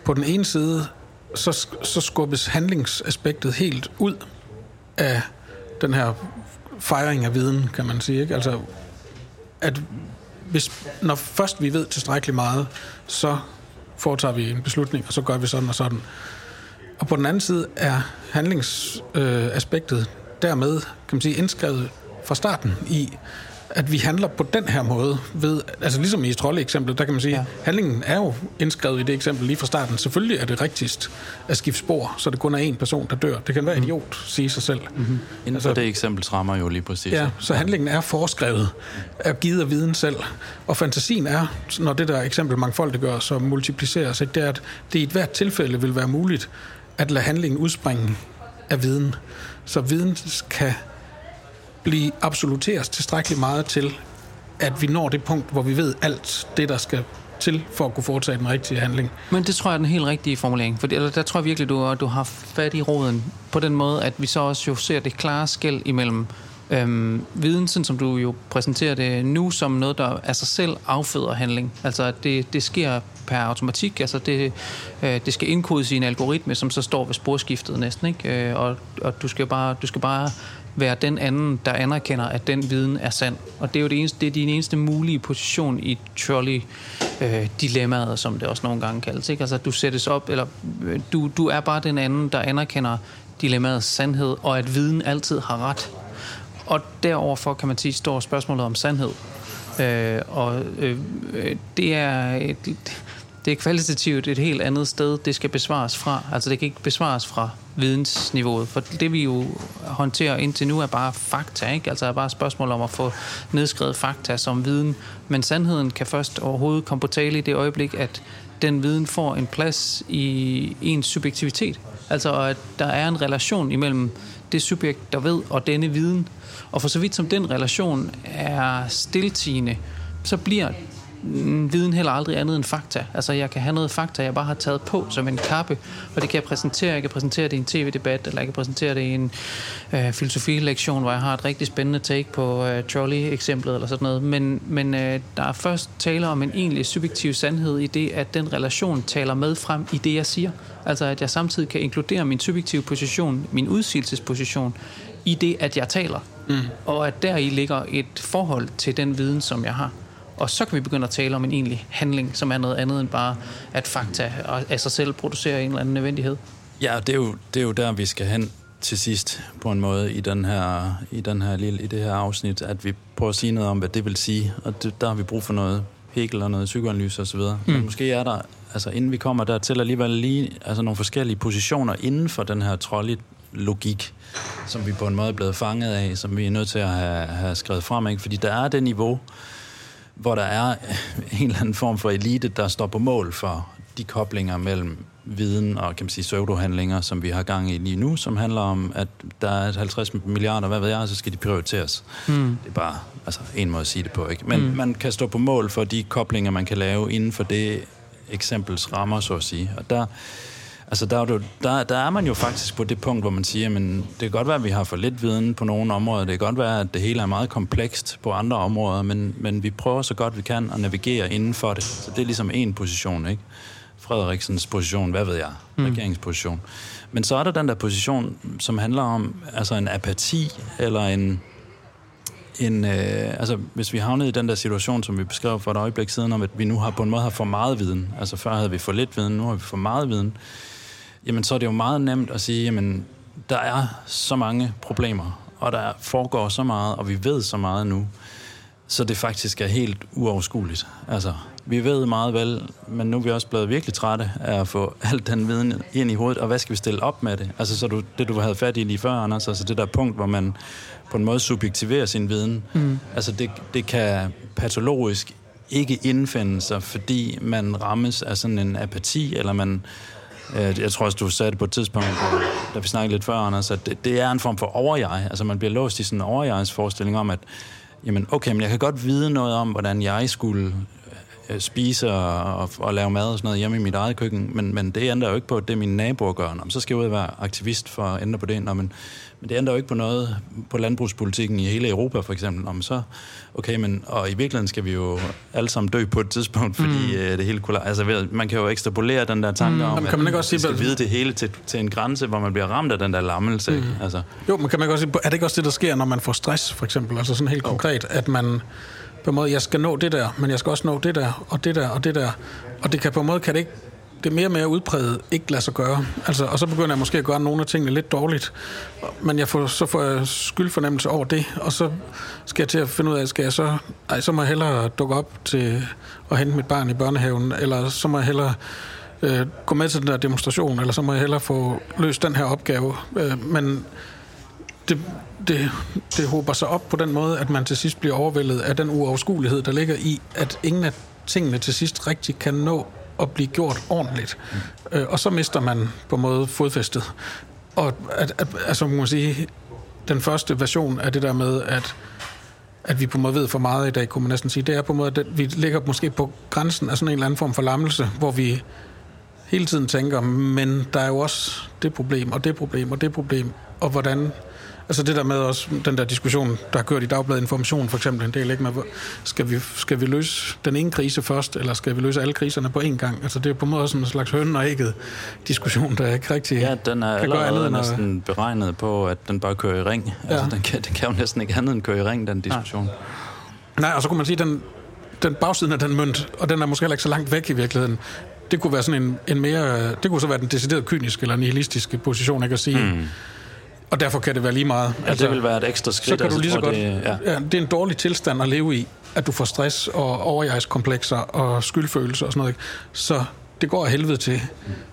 på den ene side, så, så skubbes handlingsaspektet helt ud af den her fejring af viden, kan man sige. Ikke? Altså, at hvis, når først vi ved tilstrækkeligt meget, så foretager vi en beslutning, og så gør vi sådan og sådan. Og på den anden side er handlingsaspektet øh, dermed, kan man sige, indskrevet fra starten i, at vi handler på den her måde ved, altså ligesom i trolde-eksemplet, der kan man sige, ja. handlingen er jo indskrevet i det eksempel lige fra starten. Selvfølgelig er det rigtigst at skifte spor, så det kun er en person, der dør. Det kan være mm. idiot, sige sig selv. Mm-hmm. Inden altså, det eksempel rammer jo lige præcis. Ja, så handlingen er foreskrevet, er givet af viden selv. Og fantasien er, når det der eksempel mangfoldiggør, så multipliceres, det er, at det i et hvert tilfælde vil være muligt at lade handlingen udspringe af viden. Så viden kan blive absoluteres tilstrækkeligt meget til, at vi når det punkt, hvor vi ved alt det, der skal til for at kunne foretage den rigtige handling. Men det tror jeg er den helt rigtige formulering. For eller, der tror jeg virkelig, du, du har fat i råden på den måde, at vi så også jo ser det klare skæld imellem øhm, viden, sådan som du jo præsenterer det nu, som noget, der af sig selv afføder handling. Altså, at det, det sker per automatik. Altså, det, øh, det skal indkodes i en algoritme, som så står ved sporskiftet næsten. Ikke? Øh, og, og du skal bare, du skal bare være den anden, der anerkender, at den viden er sand. Og det er jo det, eneste, det er din eneste mulige position i trolley-dilemmaet, øh, som det også nogle gange kaldes. Ikke? Altså, du sættes op, eller øh, du, du er bare den anden, der anerkender dilemmaets sandhed, og at viden altid har ret. Og deroverfor kan man sige, står spørgsmålet om sandhed. Øh, og øh, øh det er et, det er kvalitativt et helt andet sted, det skal besvares fra. Altså det kan ikke besvares fra vidensniveauet, for det vi jo håndterer indtil nu er bare fakta, ikke? Altså er bare et spørgsmål om at få nedskrevet fakta som viden, men sandheden kan først overhovedet komme på tale i det øjeblik, at den viden får en plads i ens subjektivitet. Altså at der er en relation imellem det subjekt, der ved, og denne viden. Og for så vidt som den relation er stiltigende, så bliver viden heller aldrig andet end fakta. Altså, jeg kan have noget fakta, jeg bare har taget på som en kappe, og det kan jeg præsentere. Jeg kan præsentere det i en tv-debat, eller jeg kan præsentere det i en øh, filosofilektion, hvor jeg har et rigtig spændende take på øh, trolley-eksemplet, eller sådan noget. Men, men øh, der er først tale om en egentlig subjektiv sandhed i det, at den relation taler med frem i det, jeg siger. Altså, at jeg samtidig kan inkludere min subjektive position, min udsigelsesposition, i det, at jeg taler. Mm. Og at deri ligger et forhold til den viden, som jeg har. Og så kan vi begynde at tale om en egentlig handling, som er noget andet end bare, at fakta af sig selv producerer en eller anden nødvendighed. Ja, det er jo, det er jo der, vi skal hen til sidst på en måde i, den her, i, den her lille, i det her afsnit, at vi prøver at sige noget om, hvad det vil sige. Og det, der har vi brug for noget Hegel og noget psykoanalyse osv. Mm. Men måske er der, altså inden vi kommer dertil, alligevel lige altså nogle forskellige positioner inden for den her trolley logik, som vi på en måde er blevet fanget af, som vi er nødt til at have, have skrevet frem. Ikke? Fordi der er det niveau, hvor der er en eller anden form for elite, der står på mål for de koblinger mellem viden og kan man sige, pseudohandlinger, som vi har gang i lige nu, som handler om, at der er 50 milliarder, hvad ved jeg, så skal de prioriteres. Mm. Det er bare altså, en måde at sige det på. ikke. Men mm. man kan stå på mål for de koblinger, man kan lave inden for det eksempels rammer, så at sige. Og der, Altså, der er, jo, der, der er man jo faktisk på det punkt, hvor man siger, men det kan godt være, at vi har for lidt viden på nogle områder. Det kan godt være, at det hele er meget komplekst på andre områder, men, men vi prøver så godt vi kan at navigere inden for det. Så det er ligesom en position, ikke? Frederiksens position, hvad ved jeg, mm. regeringsposition. Men så er der den der position, som handler om altså en apati, eller en, en øh, altså hvis vi havnede i den der situation, som vi beskrev for et øjeblik siden, om at vi nu har på en måde har for meget viden, altså før havde vi for lidt viden, nu har vi for meget viden, jamen så er det jo meget nemt at sige, jamen der er så mange problemer, og der foregår så meget, og vi ved så meget nu, så det faktisk er helt uoverskueligt. Altså, vi ved meget vel, men nu er vi også blevet virkelig trætte af at få alt den viden ind i hovedet, og hvad skal vi stille op med det? Altså, så du, det du havde fat i lige før, Anders, altså det der punkt, hvor man på en måde subjektiverer sin viden, mm. altså det, det kan patologisk ikke indfinde sig, fordi man rammes af sådan en apati, eller man Øh, jeg tror også, du sagde det på et tidspunkt, da vi snakkede lidt før, Anders, at det, det er en form for overjeg. Altså man bliver låst i sådan en overjegs forestilling om, at jamen, okay, men jeg kan godt vide noget om, hvordan jeg skulle øh, spise og, og, og lave mad og sådan noget hjemme i mit eget køkken, men, men det ændrer jo ikke på, at det mine naboer gør. Nå, så skal jeg ud og være aktivist for at ændre på det. Nå, men, men det ændrer jo ikke på noget på landbrugspolitikken i hele Europa, for eksempel. Men så, okay, men, og i virkeligheden skal vi jo alle sammen dø på et tidspunkt, fordi mm. øh, det hele kunne... Altså, man kan jo ekstrapolere den der tanke mm. om, Jamen, kan man ikke også sige, skal vide det hele til, til en grænse, hvor man bliver ramt af den der lammelse. Mm. Altså, Jo, men kan man ikke også sige, er det ikke også det, der sker, når man får stress, for eksempel? Altså sådan helt oh. konkret, at man på en måde, jeg skal nå det der, men jeg skal også nå det der, og det der, og det der. Og det kan på en måde, kan det ikke, det mere og mere udpræget, ikke lader sig gøre. Altså, og så begynder jeg måske at gøre nogle af tingene lidt dårligt, men jeg får, så får jeg skyldfornemmelse over det, og så skal jeg til at finde ud af, skal jeg så, ej, så må jeg hellere dukke op til at hente mit barn i børnehaven, eller så må jeg hellere øh, gå med til den der demonstration, eller så må jeg hellere få løst den her opgave. Øh, men det, det, det håber sig op på den måde, at man til sidst bliver overvældet af den uoverskuelighed, der ligger i, at ingen af tingene til sidst rigtig kan nå at blive gjort ordentligt. Mm. Øh, og så mister man på en måde fodfæstet. Og at, at, altså, man må sige, den første version af det der med, at at vi på en måde ved for meget i dag, kunne man næsten sige, det er på en måde, at vi ligger måske på grænsen af sådan en eller anden form for lammelse, hvor vi hele tiden tænker, men der er jo også det problem, og det problem, og det problem, og hvordan... Altså det der med også den der diskussion, der har kørt i Dagbladet Information for eksempel en del, ikke med, skal vi, skal vi løse den ene krise først, eller skal vi løse alle kriserne på én gang? Altså det er på en måde sådan en slags høn og ægget diskussion, der ikke rigtig ja, den er allerede næsten beregnet på, at den bare kører i ring. Altså, Ja. den kan, den kan jo næsten ikke andet end køre i ring, den diskussion. Nej, og så kunne man sige, den, den bagsiden af den mønt, og den er måske heller ikke så langt væk i virkeligheden, det kunne være sådan en, en mere, det kunne så være den decideret kyniske eller nihilistiske position, ikke at sige. Mm. Og derfor kan det være lige meget. Ja, det vil være et ekstra skridt. så kan du altså, lige så godt... Det, ja. ja, det er en dårlig tilstand at leve i, at du får stress og overjejskomplekser og skyldfølelse og sådan noget. Ikke? Så det går af helvede til.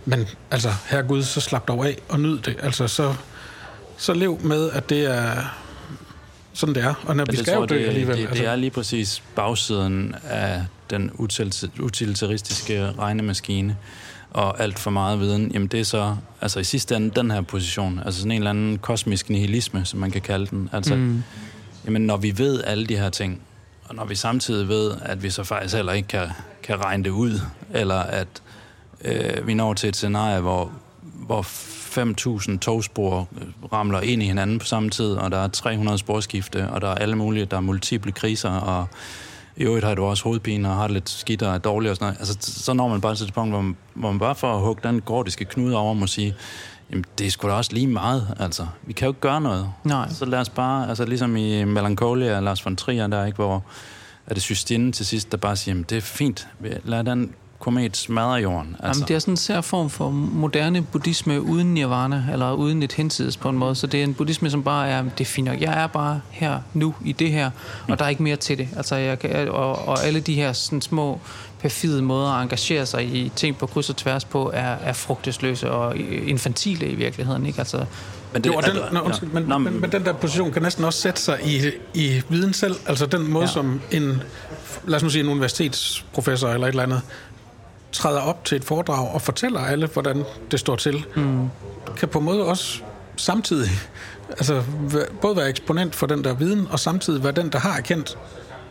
Men altså, herre Gud, så slap dog af og nyd det. Altså, så, så lev med, at det er sådan det er. Og når vi skal jo dø det, alligevel. Det, det er lige præcis bagsiden af den utilita- utilitaristiske regnemaskine og alt for meget viden. Jamen det er så, altså i sidste ende, den her position, altså sådan en eller anden kosmisk nihilisme, som man kan kalde den. Altså, mm. jamen når vi ved alle de her ting, og når vi samtidig ved, at vi så faktisk heller ikke kan, kan regne det ud, eller at øh, vi når til et scenarie, hvor, hvor 5.000 togspor øh, ramler ind i hinanden på samme tid, og der er 300 sporskifte, og der er alle mulige, der er multiple kriser, og i øvrigt har du også hovedpine, og har det lidt skidt og er dårlig og sådan noget. Altså, så når man bare til et punkt, hvor man, hvor man bare for at hugge den gordiske knude over, må sige, jamen, det er sgu da også lige meget, altså. Vi kan jo ikke gøre noget. Nej. Så lad os bare, altså ligesom i Melancholia, Lars von Trier, der ikke, hvor er det Justine til sidst, der bare siger, jamen, det er fint, lad den komet smadre jorden. Altså. Jamen, det er sådan en sær form for moderne buddhisme uden nirvana, eller uden et hinsides på en måde. Så det er en buddhisme, som bare er, det er fint nok. Jeg er bare her, nu, i det her, og der er ikke mere til det. Altså, jeg kan, og, og alle de her sådan, små perfide måder at engagere sig i ting på kryds og tværs på, er, er frugtesløse og infantile i virkeligheden. Ikke? Altså, men Jo, og den, nå, undskyld, men, Nå, men, men den der position kan næsten også sætte sig i, i viden selv. Altså den måde. Ja. som en, lad os nu sige en universitetsprofessor eller et eller andet, træder op til et foredrag og fortæller alle, hvordan det står til, mm. kan på en måde også samtidig altså, både være eksponent for den der viden, og samtidig være den, der har erkendt,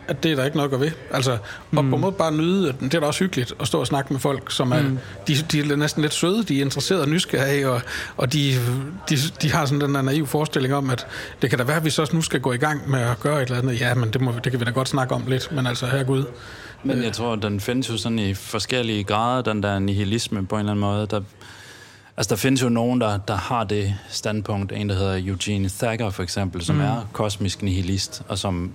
at det er der ikke noget at ved. Altså, og mm. på en måde bare nyde, at det er da også hyggeligt at stå og snakke med folk, som er, mm. de, de er næsten lidt søde, de er interesserede og nysgerrige, og, og de, de, de har sådan den der naive forestilling om, at det kan da være, at vi så nu skal gå i gang med at gøre et eller andet. Ja, men det, må, det kan vi da godt snakke om lidt, men altså, herregud. Men jeg tror, den findes jo sådan i forskellige grader, den der nihilisme på en eller anden måde. Der, altså, der findes jo nogen, der, der har det standpunkt. En, der hedder Eugene Thacker, for eksempel, som mm. er kosmisk nihilist, og som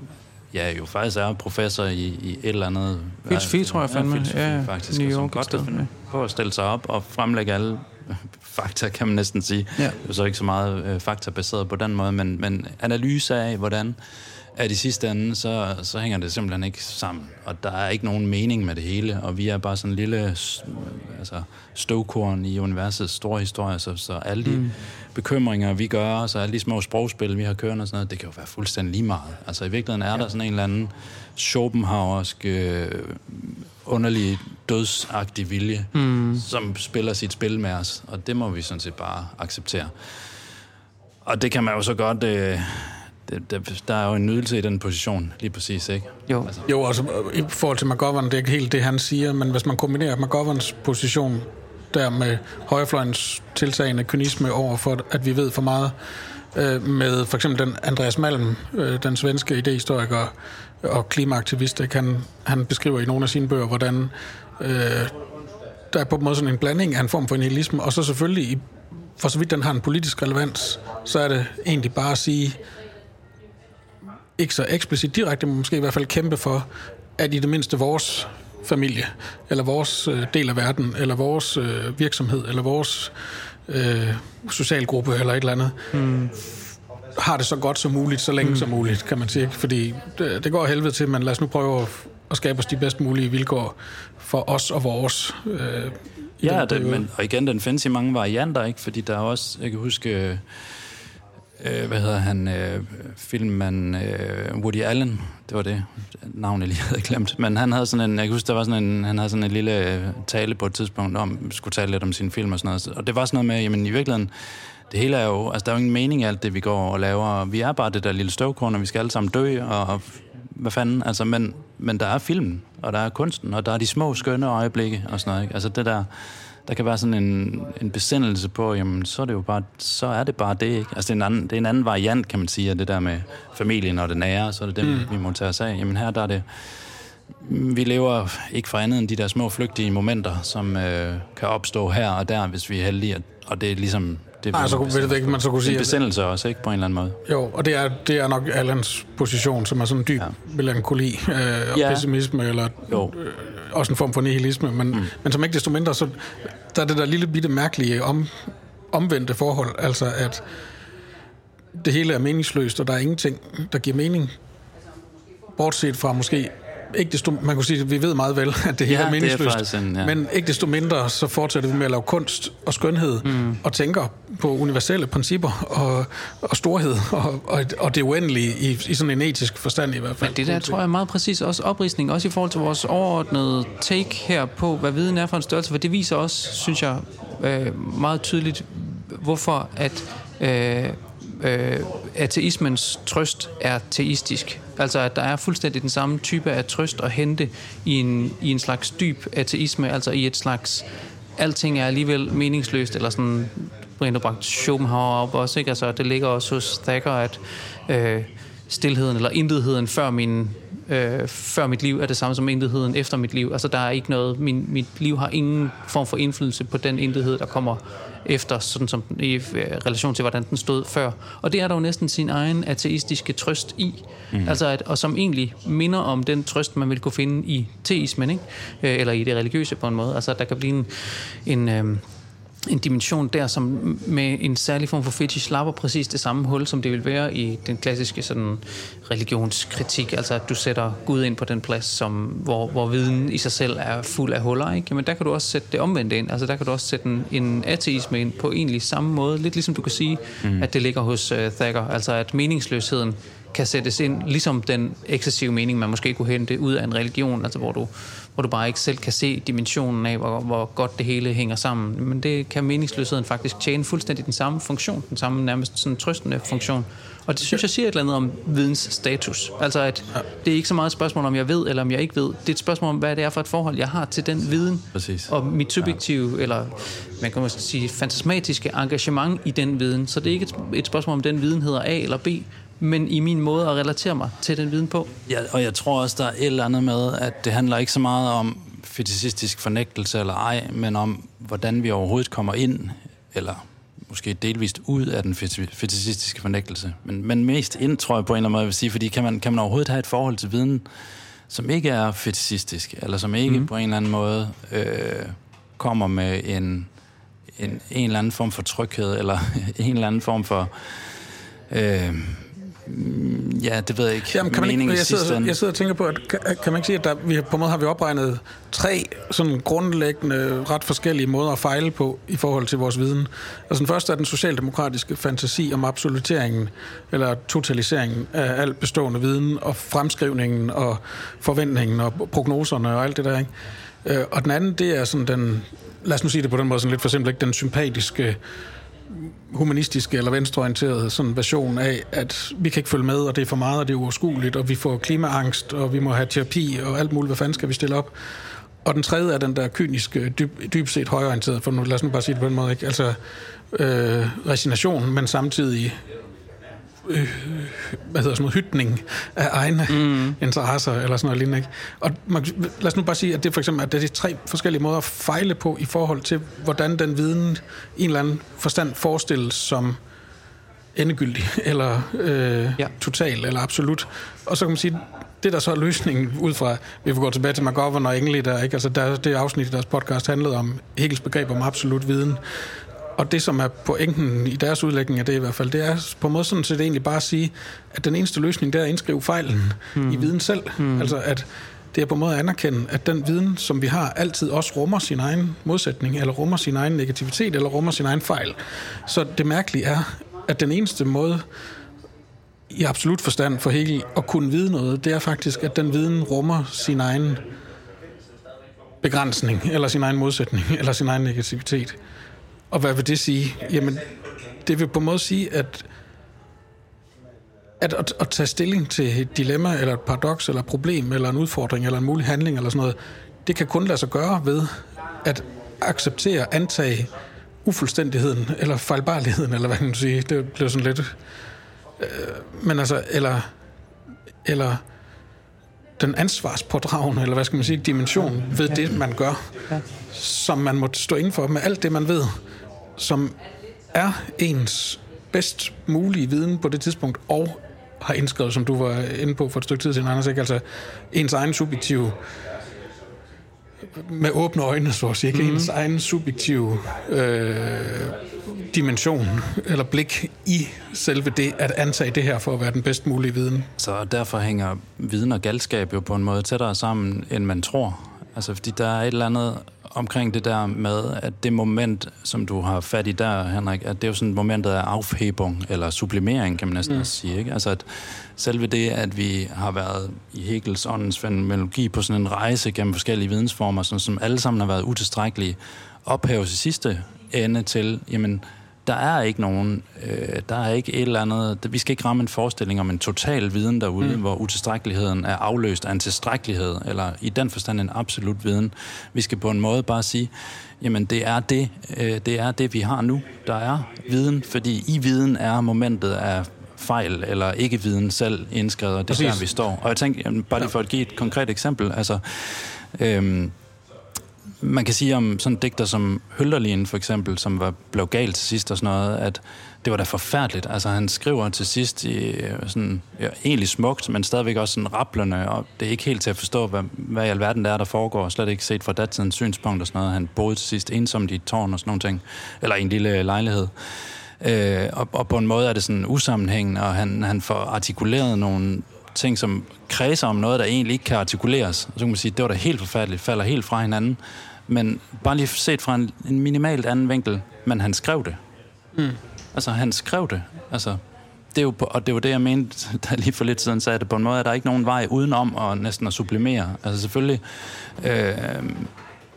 ja, jo faktisk er professor i, i et eller andet... Filosofi, tror jeg fandme. Ja, faktisk. New og som York et godt kan på at stille sig op og fremlægge alle fakta, kan man næsten sige. Ja. Det er så ikke så meget øh, fakta baseret på den måde, men, men analyse af, hvordan at i sidste ende, så, så hænger det simpelthen ikke sammen. Og der er ikke nogen mening med det hele, og vi er bare sådan en lille altså, støvkorn i universets store historie, så, så alle de mm. bekymringer, vi gør, så alle de små sprogspil, vi har kørende og sådan noget, det kan jo være fuldstændig lige meget. Altså i virkeligheden er ja. der sådan en eller anden Schopenhauersk øh, underlig dødsagtig vilje, mm. som spiller sit spil med os, og det må vi sådan set bare acceptere. Og det kan man jo så godt... Øh, det, der, der er jo en nydelse i den position, lige præcis, ikke? Jo. Altså, Jo, altså i forhold til McGovern, det er ikke helt det, han siger, men hvis man kombinerer McGoverns position der med højrefløjens tiltagende kynisme over for, at vi ved for meget, øh, med for eksempel den Andreas Malm, øh, den svenske idehistoriker og klimaaktivist, ikke? Han, han beskriver i nogle af sine bøger, hvordan øh, der er på en måde sådan en blanding af en form for nihilisme, og så selvfølgelig, i, for så vidt den har en politisk relevans, så er det egentlig bare at sige, ikke så eksplicit direkte, men måske i hvert fald kæmpe for, at i det mindste vores familie, eller vores øh, del af verden, eller vores øh, virksomhed, eller vores øh, socialgruppe, eller et eller andet, mm. har det så godt som muligt, så længe mm. som muligt, kan man sige. Fordi det, det går helvede til, men lad os nu prøve at, at skabe os de bedst mulige vilkår for os og vores. Øh, Ja, den det, periode. men, og igen, den findes i mange varianter, ikke? Fordi der er også, jeg kan huske, øh, Øh, hvad hedder han, øh, filmmand øh, Woody Allen, det var det navn, jeg lige havde glemt, men han havde sådan en, jeg kan huske, der var sådan en, han havde sådan en lille øh, tale på et tidspunkt om, skulle tale lidt om sin film og sådan noget, og det var sådan noget med, jamen i virkeligheden, det hele er jo, altså der er jo ingen mening i alt det, vi går og laver, vi er bare det der lille støvkorn, og vi skal alle sammen dø, og, og hvad fanden, altså, men, men der er filmen, og der er kunsten, og der er de små, skønne øjeblikke og sådan noget, ikke? altså det der, der kan være sådan en, en besindelse på, jamen, så er det jo bare, så er det bare det, ikke? Altså, det er, en anden, det er en anden variant, kan man sige, af det der med familien og det nære, så er det det, mm. vi må tage os af. Jamen, her der er det, vi lever ikke for andet end de der små flygtige momenter, som øh, kan opstå her og der, hvis vi er heldige, og- det er ligesom... Det er Nej, så kunne- du ikke, man så kunne det sige, en besindelse også, ikke? På en eller anden måde. Jo, og det er, det er nok Allans position, som er sådan en dyb ja. melankoli øh, og Ja. pessimisme, eller Jo. øh, også en form for nihilisme, men, mm. men som ikke desto mindre, så der er det der lille bitte mærkelige om, omvendte forhold, altså at det hele er meningsløst, og der er ingenting, der giver mening, bortset fra måske ikke desto, man kunne sige, at vi ved meget vel, at det hele Ja, er det er meningsløst, en- ja. men ikke desto mindre, så fortsætter vi med at lave kunst og skønhed, mm. og tænker på universelle principper og, og storhed, og, og, og det uendelige i, i sådan en etisk forstand i hvert fald. Men det der tror jeg er meget præcis også opridsning, også i forhold til vores overordnede take her på, hvad viden er for en størrelse, for det viser også, synes jeg, øh, meget tydeligt, hvorfor at øh, øh, ateismens trøst er teistisk. Altså at der er fuldstændig den samme type af trøst at hente i en, i en slags dyb ateisme, altså i et slags alting er alligevel meningsløst, eller sådan Brian bragt Schopenhauer op også, ikke? Altså, det ligger også hos Thacker, at øh, stillheden eller intetheden før, min, øh, før mit liv er det samme som intetheden efter mit liv. Altså, der er ikke noget, min, mit liv har ingen form for indflydelse på den intethed, der kommer efter, sådan som i øh, relation til, hvordan den stod før. Og det er der jo næsten sin egen ateistiske trøst i. Mm. Altså at, og som egentlig minder om den trøst, man vil kunne finde i teismen, ikke? Øh, eller i det religiøse på en måde. Altså at der kan blive en, en øh, en dimension der, som med en særlig form for fetish slapper præcis det samme hul, som det vil være i den klassiske sådan, religionskritik. Altså at du sætter Gud ind på den plads, som, hvor, hvor viden i sig selv er fuld af huller. Ikke? Men der kan du også sætte det omvendte ind. Altså der kan du også sætte en, en ateisme ind på egentlig samme måde. Lidt ligesom du kan sige, mm. at det ligger hos uh, Thacker. Altså at meningsløsheden kan sættes ind, ligesom den ekscessive mening, man måske kunne hente ud af en religion, altså hvor du, hvor du bare ikke selv kan se dimensionen af, hvor, hvor godt det hele hænger sammen. Men det kan meningsløsheden faktisk tjene fuldstændig den samme funktion, den samme nærmest sådan trøstende funktion. Og det synes jeg siger et eller andet om videns status. Altså at det er ikke så meget et spørgsmål, om jeg ved eller om jeg ikke ved. Det er et spørgsmål om, hvad det er for et forhold, jeg har til den viden. Præcis. Og mit subjektive, ja. eller man kan måske sige fantasmatiske engagement i den viden. Så det er ikke et, et spørgsmål om, den viden hedder A eller B, men i min måde at relatere mig til den viden på. Ja, og jeg tror også, der er et eller andet med, at det handler ikke så meget om fetishistisk fornægtelse eller ej, men om, hvordan vi overhovedet kommer ind, eller måske delvist ud af den feti- fetishistiske fornægtelse. Men, men mest ind, tror jeg på en eller anden måde, jeg vil sige, fordi kan man, kan man overhovedet have et forhold til viden, som ikke er fetishistisk, eller som ikke mm. på en eller anden måde øh, kommer med en, en, en eller anden form for tryghed, eller en eller anden form for... Øh, Ja, det ved jeg ikke. Jamen, kan man ikke, jeg, sidder, jeg sidder og tænker på, at kan, kan man ikke sige, at der, vi, på en måde har vi opregnet tre sådan grundlæggende, ret forskellige måder at fejle på i forhold til vores viden. Altså den første er den socialdemokratiske fantasi om absoluteringen, eller totaliseringen af al bestående viden, og fremskrivningen, og forventningen, og prognoserne, og alt det der, ikke? Øh, Og den anden, det er sådan den, lad os nu sige det på den måde, sådan lidt for simpelt, ikke? den sympatiske humanistiske eller venstreorienterede sådan version af, at vi kan ikke følge med, og det er for meget, og det er uoverskueligt, og vi får klimaangst, og vi må have terapi, og alt muligt, hvad fanden skal vi stille op? Og den tredje er den der kyniske, dyb, dybt set højorienterede, for nu lad os nu bare sige det på den måde, ikke? altså øh, resignation, men samtidig øh, hvad hedder sådan noget, hytning af egne mm. interesser, eller sådan noget lignende. Ikke? Og man, lad os nu bare sige, at det for eksempel at det er de tre forskellige måder at fejle på i forhold til, hvordan den viden i en eller anden forstand forestilles som endegyldig, eller øh, ja. total, eller absolut. Og så kan man sige, det der så er løsningen ud fra, vi får gå tilbage til McGovern og Engel der, ikke? Altså der, det afsnit i deres podcast handlede om Hegels begreb om absolut viden. Og det, som er pointen i deres udlægning af det i hvert fald, det er på en måde sådan set egentlig bare at sige, at den eneste løsning, der er at indskrive fejlen mm. i viden selv. Mm. Altså at det er på en måde at anerkende, at den viden, som vi har, altid også rummer sin egen modsætning, eller rummer sin egen negativitet, eller rummer sin egen fejl. Så det mærkelige er, at den eneste måde, i absolut forstand for Hegel at kunne vide noget, det er faktisk, at den viden rummer sin egen begrænsning, eller sin egen modsætning, eller sin egen negativitet. Og hvad vil det sige? Jamen, det vil på en måde sige, at at, at, at tage stilling til et dilemma, eller et paradoks, eller et problem, eller en udfordring, eller en mulig handling, eller sådan noget, det kan kun lade sig gøre ved at acceptere, antage ufuldstændigheden, eller fejlbarligheden, eller hvad kan man sige. Det bliver sådan lidt... Øh, men altså, eller, eller den ansvarspådragende, eller hvad skal man sige, dimension ved det, man gør, som man må stå inden for med alt det, man ved som er ens bedst mulige viden på det tidspunkt, og har indskrevet, som du var inde på for et stykke tid siden, Anders, ikke? altså ens egen subjektive med åbne øjne, så at sige, ikke? Mm-hmm. ens egen subjektive øh, dimension eller blik i selve det, at antage det her for at være den bedst mulige viden. Så derfor hænger viden og galskab jo på en måde tættere sammen, end man tror. Altså, fordi der er et eller andet omkring det der med, at det moment, som du har fat i der, Henrik, at det er jo sådan momentet af afhebung, eller sublimering, kan man næsten mm. også sige. Ikke? Altså at selve det, at vi har været i Hegels åndens fænomenologi på sådan en rejse gennem forskellige vidensformer, sådan, som alle sammen har været utilstrækkelige, ophæves i sidste ende til, jamen, der er ikke nogen, øh, der er ikke et eller andet, vi skal ikke ramme en forestilling om en total viden derude, mm. hvor utilstrækkeligheden er afløst af en tilstrækkelighed, eller i den forstand en absolut viden. Vi skal på en måde bare sige, jamen det er det, øh, det er det, vi har nu. Der er viden, fordi i viden er momentet af fejl eller ikke viden selv indskrevet, og det er der, vi står. Og jeg tænker, jamen, bare lige for at give et konkret eksempel, altså, øhm, man kan sige om sådan en digter som Hølderlin for eksempel, som var, blev galt til sidst og sådan noget, at det var da forfærdeligt. Altså han skriver til sidst i øh, sådan, ja, egentlig smukt, men stadigvæk også sådan rablende, og det er ikke helt til at forstå, hvad, hvad i alverden der er, der foregår. Slet ikke set fra datidens synspunkt og sådan noget. Han boede til sidst ensomt i et tårn og sådan nogle ting. Eller i en lille lejlighed. Øh, og, og på en måde er det sådan usammenhængende, og han, han får artikuleret nogle ting, som kredser om noget, der egentlig ikke kan artikuleres. Så kan man sige, det var da helt forfærdeligt, falder helt fra hinanden. Men bare lige set fra en, en minimalt anden vinkel, men han skrev det. Mm. Altså, han skrev det. Altså, det er jo, og det var det, jeg mente, da lige for lidt siden sagde det på en måde, at der er ikke nogen vej udenom og næsten at sublimere. Altså selvfølgelig, øh,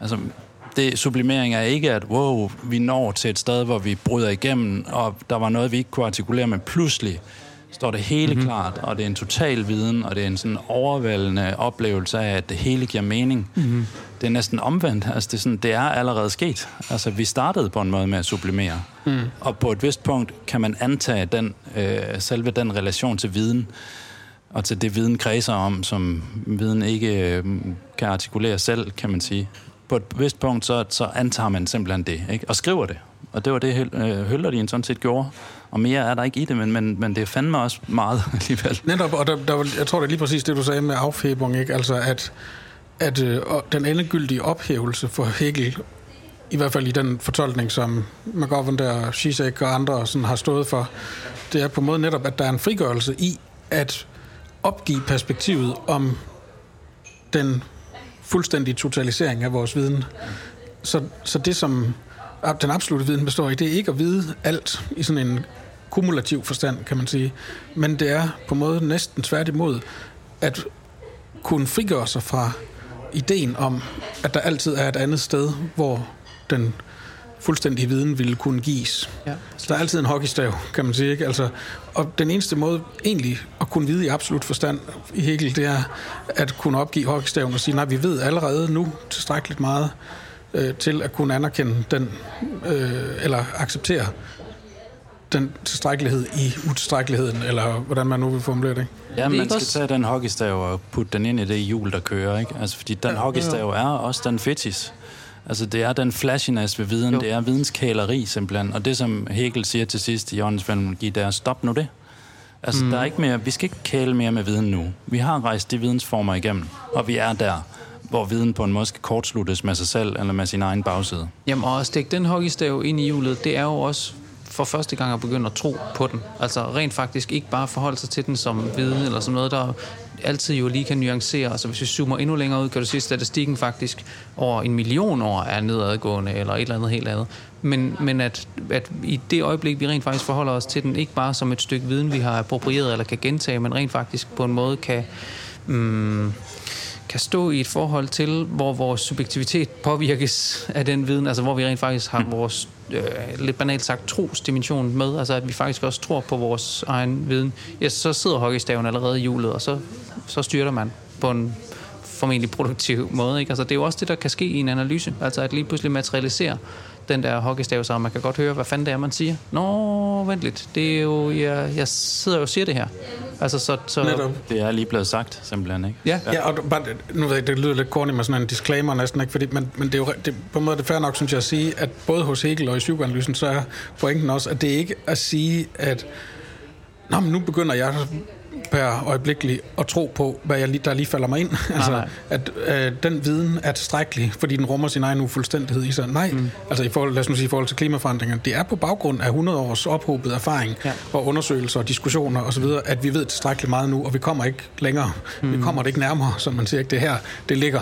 altså, det, sublimering er ikke, at wow, vi når til et sted, hvor vi bryder igennem, og der var noget, vi ikke kunne artikulere, men pludselig står det hele mm-hmm. klart, og det er en total viden, og det er en sådan overvældende oplevelse af, at det hele giver mening. Mm-hmm. Det er næsten omvendt. Altså, det, er sådan, det er allerede sket. Altså, vi startede på en måde med at sublimere. Mm. Og på et vist punkt kan man antage den, øh, selve den relation til viden, og til det viden kredser om, som viden ikke øh, kan artikulere selv, kan man sige. På et vist punkt, så, så antager man simpelthen det, ikke? og skriver det. Og det var det, øh, sådan set gjorde. Og mere er der ikke i det, men, men, men det er fandme også meget alligevel. Netop, og der, der, jeg tror, det er lige præcis det, du sagde med afhæbung, ikke? Altså, at, at øh, den endegyldige ophævelse for Hegel, i hvert fald i den fortolkning, som McGovern der, Zizek og andre sådan har stået for, det er på en måde netop, at der er en frigørelse i at opgive perspektivet om den fuldstændige totalisering af vores viden. Så, så det, som den absolute viden består i, det er ikke at vide alt i sådan en kumulativ forstand, kan man sige. Men det er på en måde næsten tværtimod at kunne frigøre sig fra ideen om, at der altid er et andet sted, hvor den fuldstændig viden ville kunne gives. Ja. Så der er altid en hockeystav, kan man sige. Ikke? Altså, og den eneste måde egentlig at kunne vide i absolut forstand i Hegel, det er at kunne opgive hockeystaven og sige, nej, vi ved allerede nu tilstrækkeligt meget øh, til at kunne anerkende den, øh, eller acceptere den tilstrækkelighed i utilstrækkeligheden, eller hvordan man nu vil formulere det. Ja, man skal tage den hockeystav og putte den ind i det hjul, der kører, ikke? Altså, fordi den ja, hockeystav er også den fetis. Altså, det er den flashiness ved viden, Jo. det er videnskæleri simpelthen. Og det, som Hegel siger til sidst i Jørgens fænomenologi, det er, stop nu det. Altså, mm. der er ikke mere, vi skal ikke kæle mere med viden nu. Vi har rejst de vidensformer igennem, og vi er der, hvor viden på en måde skal kortsluttes med sig selv eller med sin egen bagside. Jamen, og at stikke den hockeystav ind i hjulet, det er jo også for første gang at begynde at tro på den. Altså rent faktisk ikke bare forholde sig til den som viden, eller som noget, der altid jo lige kan nuancere. Altså hvis vi zoomer endnu længere ud, kan du se, at statistikken faktisk over en million år er nedadgående, eller et eller andet helt andet. Men, men at, at i det øjeblik, vi rent faktisk forholder os til den, ikke bare som et stykke viden, vi har approprieret eller kan gentage, men rent faktisk på en måde kan... Mm, kan stå i et forhold til, hvor vores subjektivitet påvirkes af den viden, altså hvor vi rent faktisk har vores, øh, lidt banalt sagt, trosdimension med, altså at vi faktisk også tror på vores egen viden, ja, så sidder hockeystaven allerede i hjulet, og så, så styrter man på en formentlig produktiv måde. Ikke? Altså, det er jo også det, der kan ske i en analyse, altså at lige pludselig materialisere den der hockeystav, så man kan godt høre, hvad fanden det er, man siger. Nå, vent lidt, det er jo, jeg, jeg sidder jo og siger det her. Altså, så, så, Netop. Det er lige blevet sagt, simpelthen, ikke? Ja, Ja, og bare, nu ved jeg, det lyder lidt corny med sådan en disclaimer næsten, ikke? Fordi, men, men det er jo det, på en måde er det fair nok, synes jeg, at sige, at både hos Hegel og i psykoanalysen, så er pointen også, at det ikke at sige, at Nå, men nu begynder jeg per øjeblikkeligt at tro på, hvad jeg lige, der lige falder mig ind. altså, nej. at øh, den viden er tilstrækkelig, fordi den rummer sin egen ufuldstændighed i sig. Nej, mm. altså i forhold, lad os nu sige, i forhold til klimaforandringer, det er på baggrund af 100 års ophobet erfaring Ja. ja. og undersøgelser og diskussioner osv., at vi ved tilstrækkeligt meget nu, og vi kommer ikke længere. Mm. Vi kommer det ikke nærmere, som man siger. Ikke? Det her, det ligger.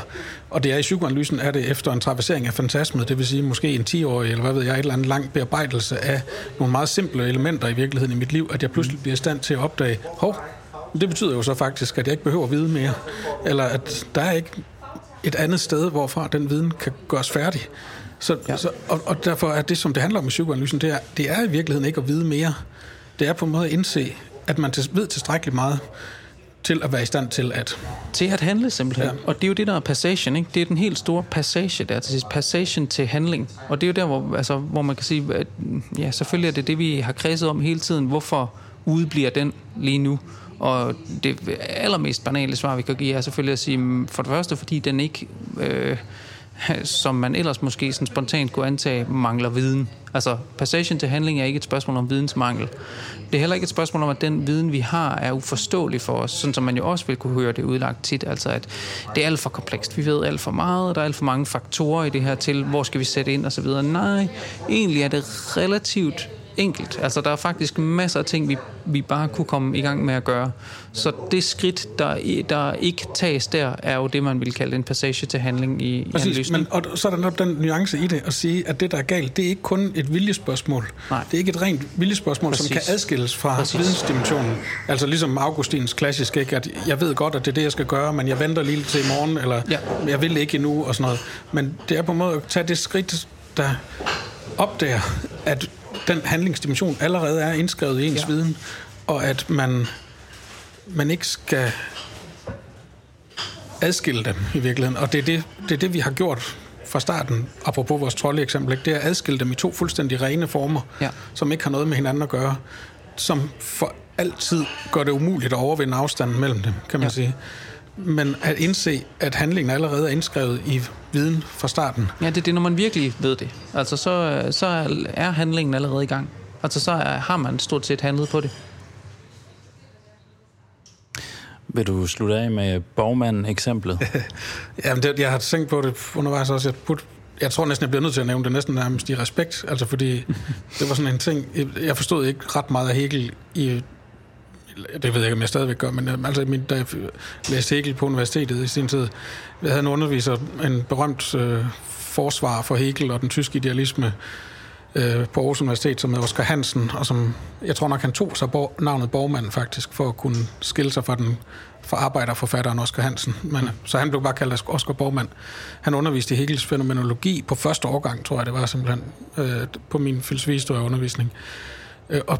Og det er i psykoanalysen, er det efter en traversering af fantasmet, det vil sige måske en 10-årig, eller hvad ved jeg, et eller andet lang bearbejdelse af nogle meget simple elementer i virkeligheden i mit liv, at jeg pludselig bliver i stand til at opdage, hov, det betyder jo så faktisk, at jeg ikke behøver at vide mere. Eller at der er ikke et andet sted, hvorfra den viden kan gøres færdig. Så, ja. så, og, og derfor er det, som det handler om i psykoanalysen, det er, det er i virkeligheden ikke at vide mere. Det er på en måde at indse, at man ved tilstrækkeligt meget til at være i stand til at... Til at handle simpelthen. Ja. Og det er jo det, der er passagen. Ikke? Det er den helt store passage der til sidst. Passagen til handling. Og det er jo der, hvor, altså, hvor man kan sige, at ja, selvfølgelig er det det, vi har kredset om hele tiden. Hvorfor udebliver den lige nu? Og det allermest banale svar, vi kan give, er selvfølgelig at sige, mm, for det første, fordi den ikke... Øh, som man ellers måske sådan spontant kunne antage, mangler viden. Altså, passagen til handling er ikke et spørgsmål om vidensmangel. Det er heller ikke et spørgsmål om, at den viden, vi har, er uforståelig for os, sådan som man jo også vil kunne høre det udlagt tit. Altså, at det er alt for komplekst. Vi ved alt for meget, der er alt for mange faktorer i det her til, hvor skal vi sætte ind osv. Nej, egentlig er det relativt enkelt. Altså, der er faktisk masser af ting, vi, vi bare kunne komme i gang med at gøre. Så det skridt, der, i- der ikke tages der, er jo det, man vil kalde en passage til handling i, i Præcis, analysen. men, og så er der den nuance i det at sige, at det, der er galt, det er ikke kun et viljespørgsmål. Nej. Det er ikke et rent viljespørgsmål, som Præcis. kan adskilles fra Præcis. Vidensdimensionen. Altså ligesom Augustins klassisk, ikke? at jeg ved godt, at det er det, jeg skal gøre, men jeg venter lige til i morgen, eller ja. jeg vil ikke endnu, og sådan noget. Men det er på en måde at tage det skridt, der opdager, at den handlingsdimension allerede er indskrevet i ens Ja. viden, og at man, man ikke skal adskille dem i virkeligheden. Og det er det, det, er det vi har gjort fra starten, apropos vores trolde eksempel, ikke? det er at adskille dem i to fuldstændig rene former, Ja. som ikke har noget med hinanden at gøre, som for altid gør det umuligt at overvinde afstanden mellem dem, kan man ja. sige. Men at indse, at handlingen allerede er indskrevet i viden fra starten. Ja, det er det, når man virkelig ved det. Altså, så, så er handlingen allerede i gang. Altså, så er, har man stort set handlet på det. Vil du slutte af med Borgmann-eksemplet? Jamen, det, jeg har tænkt på det undervejs også. Jeg, put, jeg tror næsten, jeg bliver nødt til at nævne det næsten nærmest i respekt. Altså, fordi det var sådan en ting... Jeg forstod ikke ret meget af Hegel i... Det ved jeg ikke, om jeg stadigvæk gør, men øh, altså, min, da jeg læste Hegel på universitetet i sin tid, jeg havde en underviser, en berømt øh, forsvar for Hegel og den tyske idealisme, øh, på Aarhus Universitet, som er Oscar Hansen, og som, jeg tror nok, han tog sig bor, navnet Borgmand faktisk, for at kunne skille sig fra den for arbejderforfatteren Oscar Hansen. Men, så han blev bare kaldt Oscar Borgmand. Han underviste i Hegels fænomenologi på første årgang, tror jeg det var simpelthen, øh, på min filosofihistorie-undervisning. Øh, og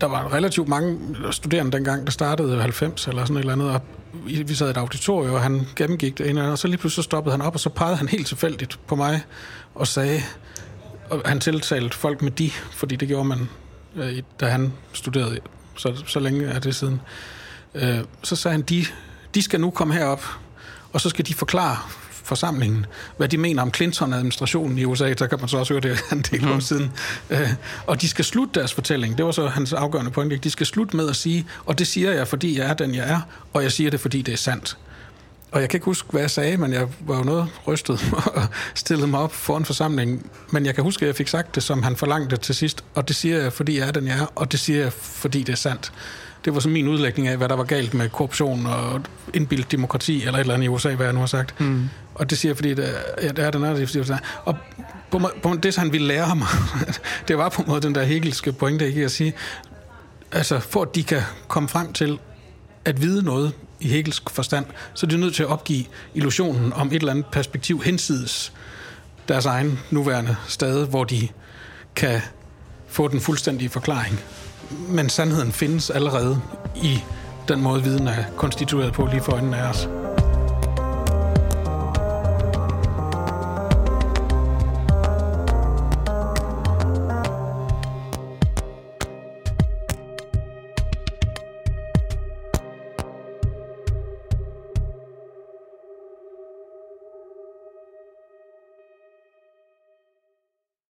der var relativt mange studerende dengang, der startede 90 eller sådan et eller andet, og vi sad i et auditorium, og han gennemgik det ene og så lige pludselig stoppede han op, og så pegede han helt tilfældigt på mig og sagde, og han tiltalte folk med de, fordi det gjorde man, øh, da han studerede, så, så længe er det siden. Øh, så sagde han, de, de skal nu komme herop, og så skal de forklare forsamlingen, hvad de mener om Clinton-administrationen i USA, der kan man så også høre det en del år mm. siden. Øh, og de skal slutte deres fortælling, det var så hans afgørende pointe, de skal slutte med at sige, og det siger jeg, fordi jeg er den, jeg er, og jeg siger det, fordi det er sandt. Og jeg kan ikke huske, hvad jeg sagde, men jeg var jo noget rystet og stillede mig op foran forsamlingen. Men jeg kan huske, at jeg fik sagt det, som han forlangte til sidst. Og det siger jeg, fordi jeg er den, jeg er. Og det siger jeg, fordi det er sandt. Det var så min udlægning af, hvad der var galt med korruption og indbildt demokrati, eller et eller andet i USA, hvad jeg nu har sagt. Mm. Og det siger fordi det, ja, det er den er. Og på, på det, han ville lære mig, det var på en måde den der hegelske pointe, ikke at sige, altså for at de kan komme frem til at vide noget i Hegelsk forstand, så er de nødt til at opgive illusionen om et eller andet perspektiv hensides deres egen nuværende stade, hvor de kan få den fuldstændige forklaring. Men sandheden findes allerede i den måde, viden er konstitueret på lige for øjnene af os.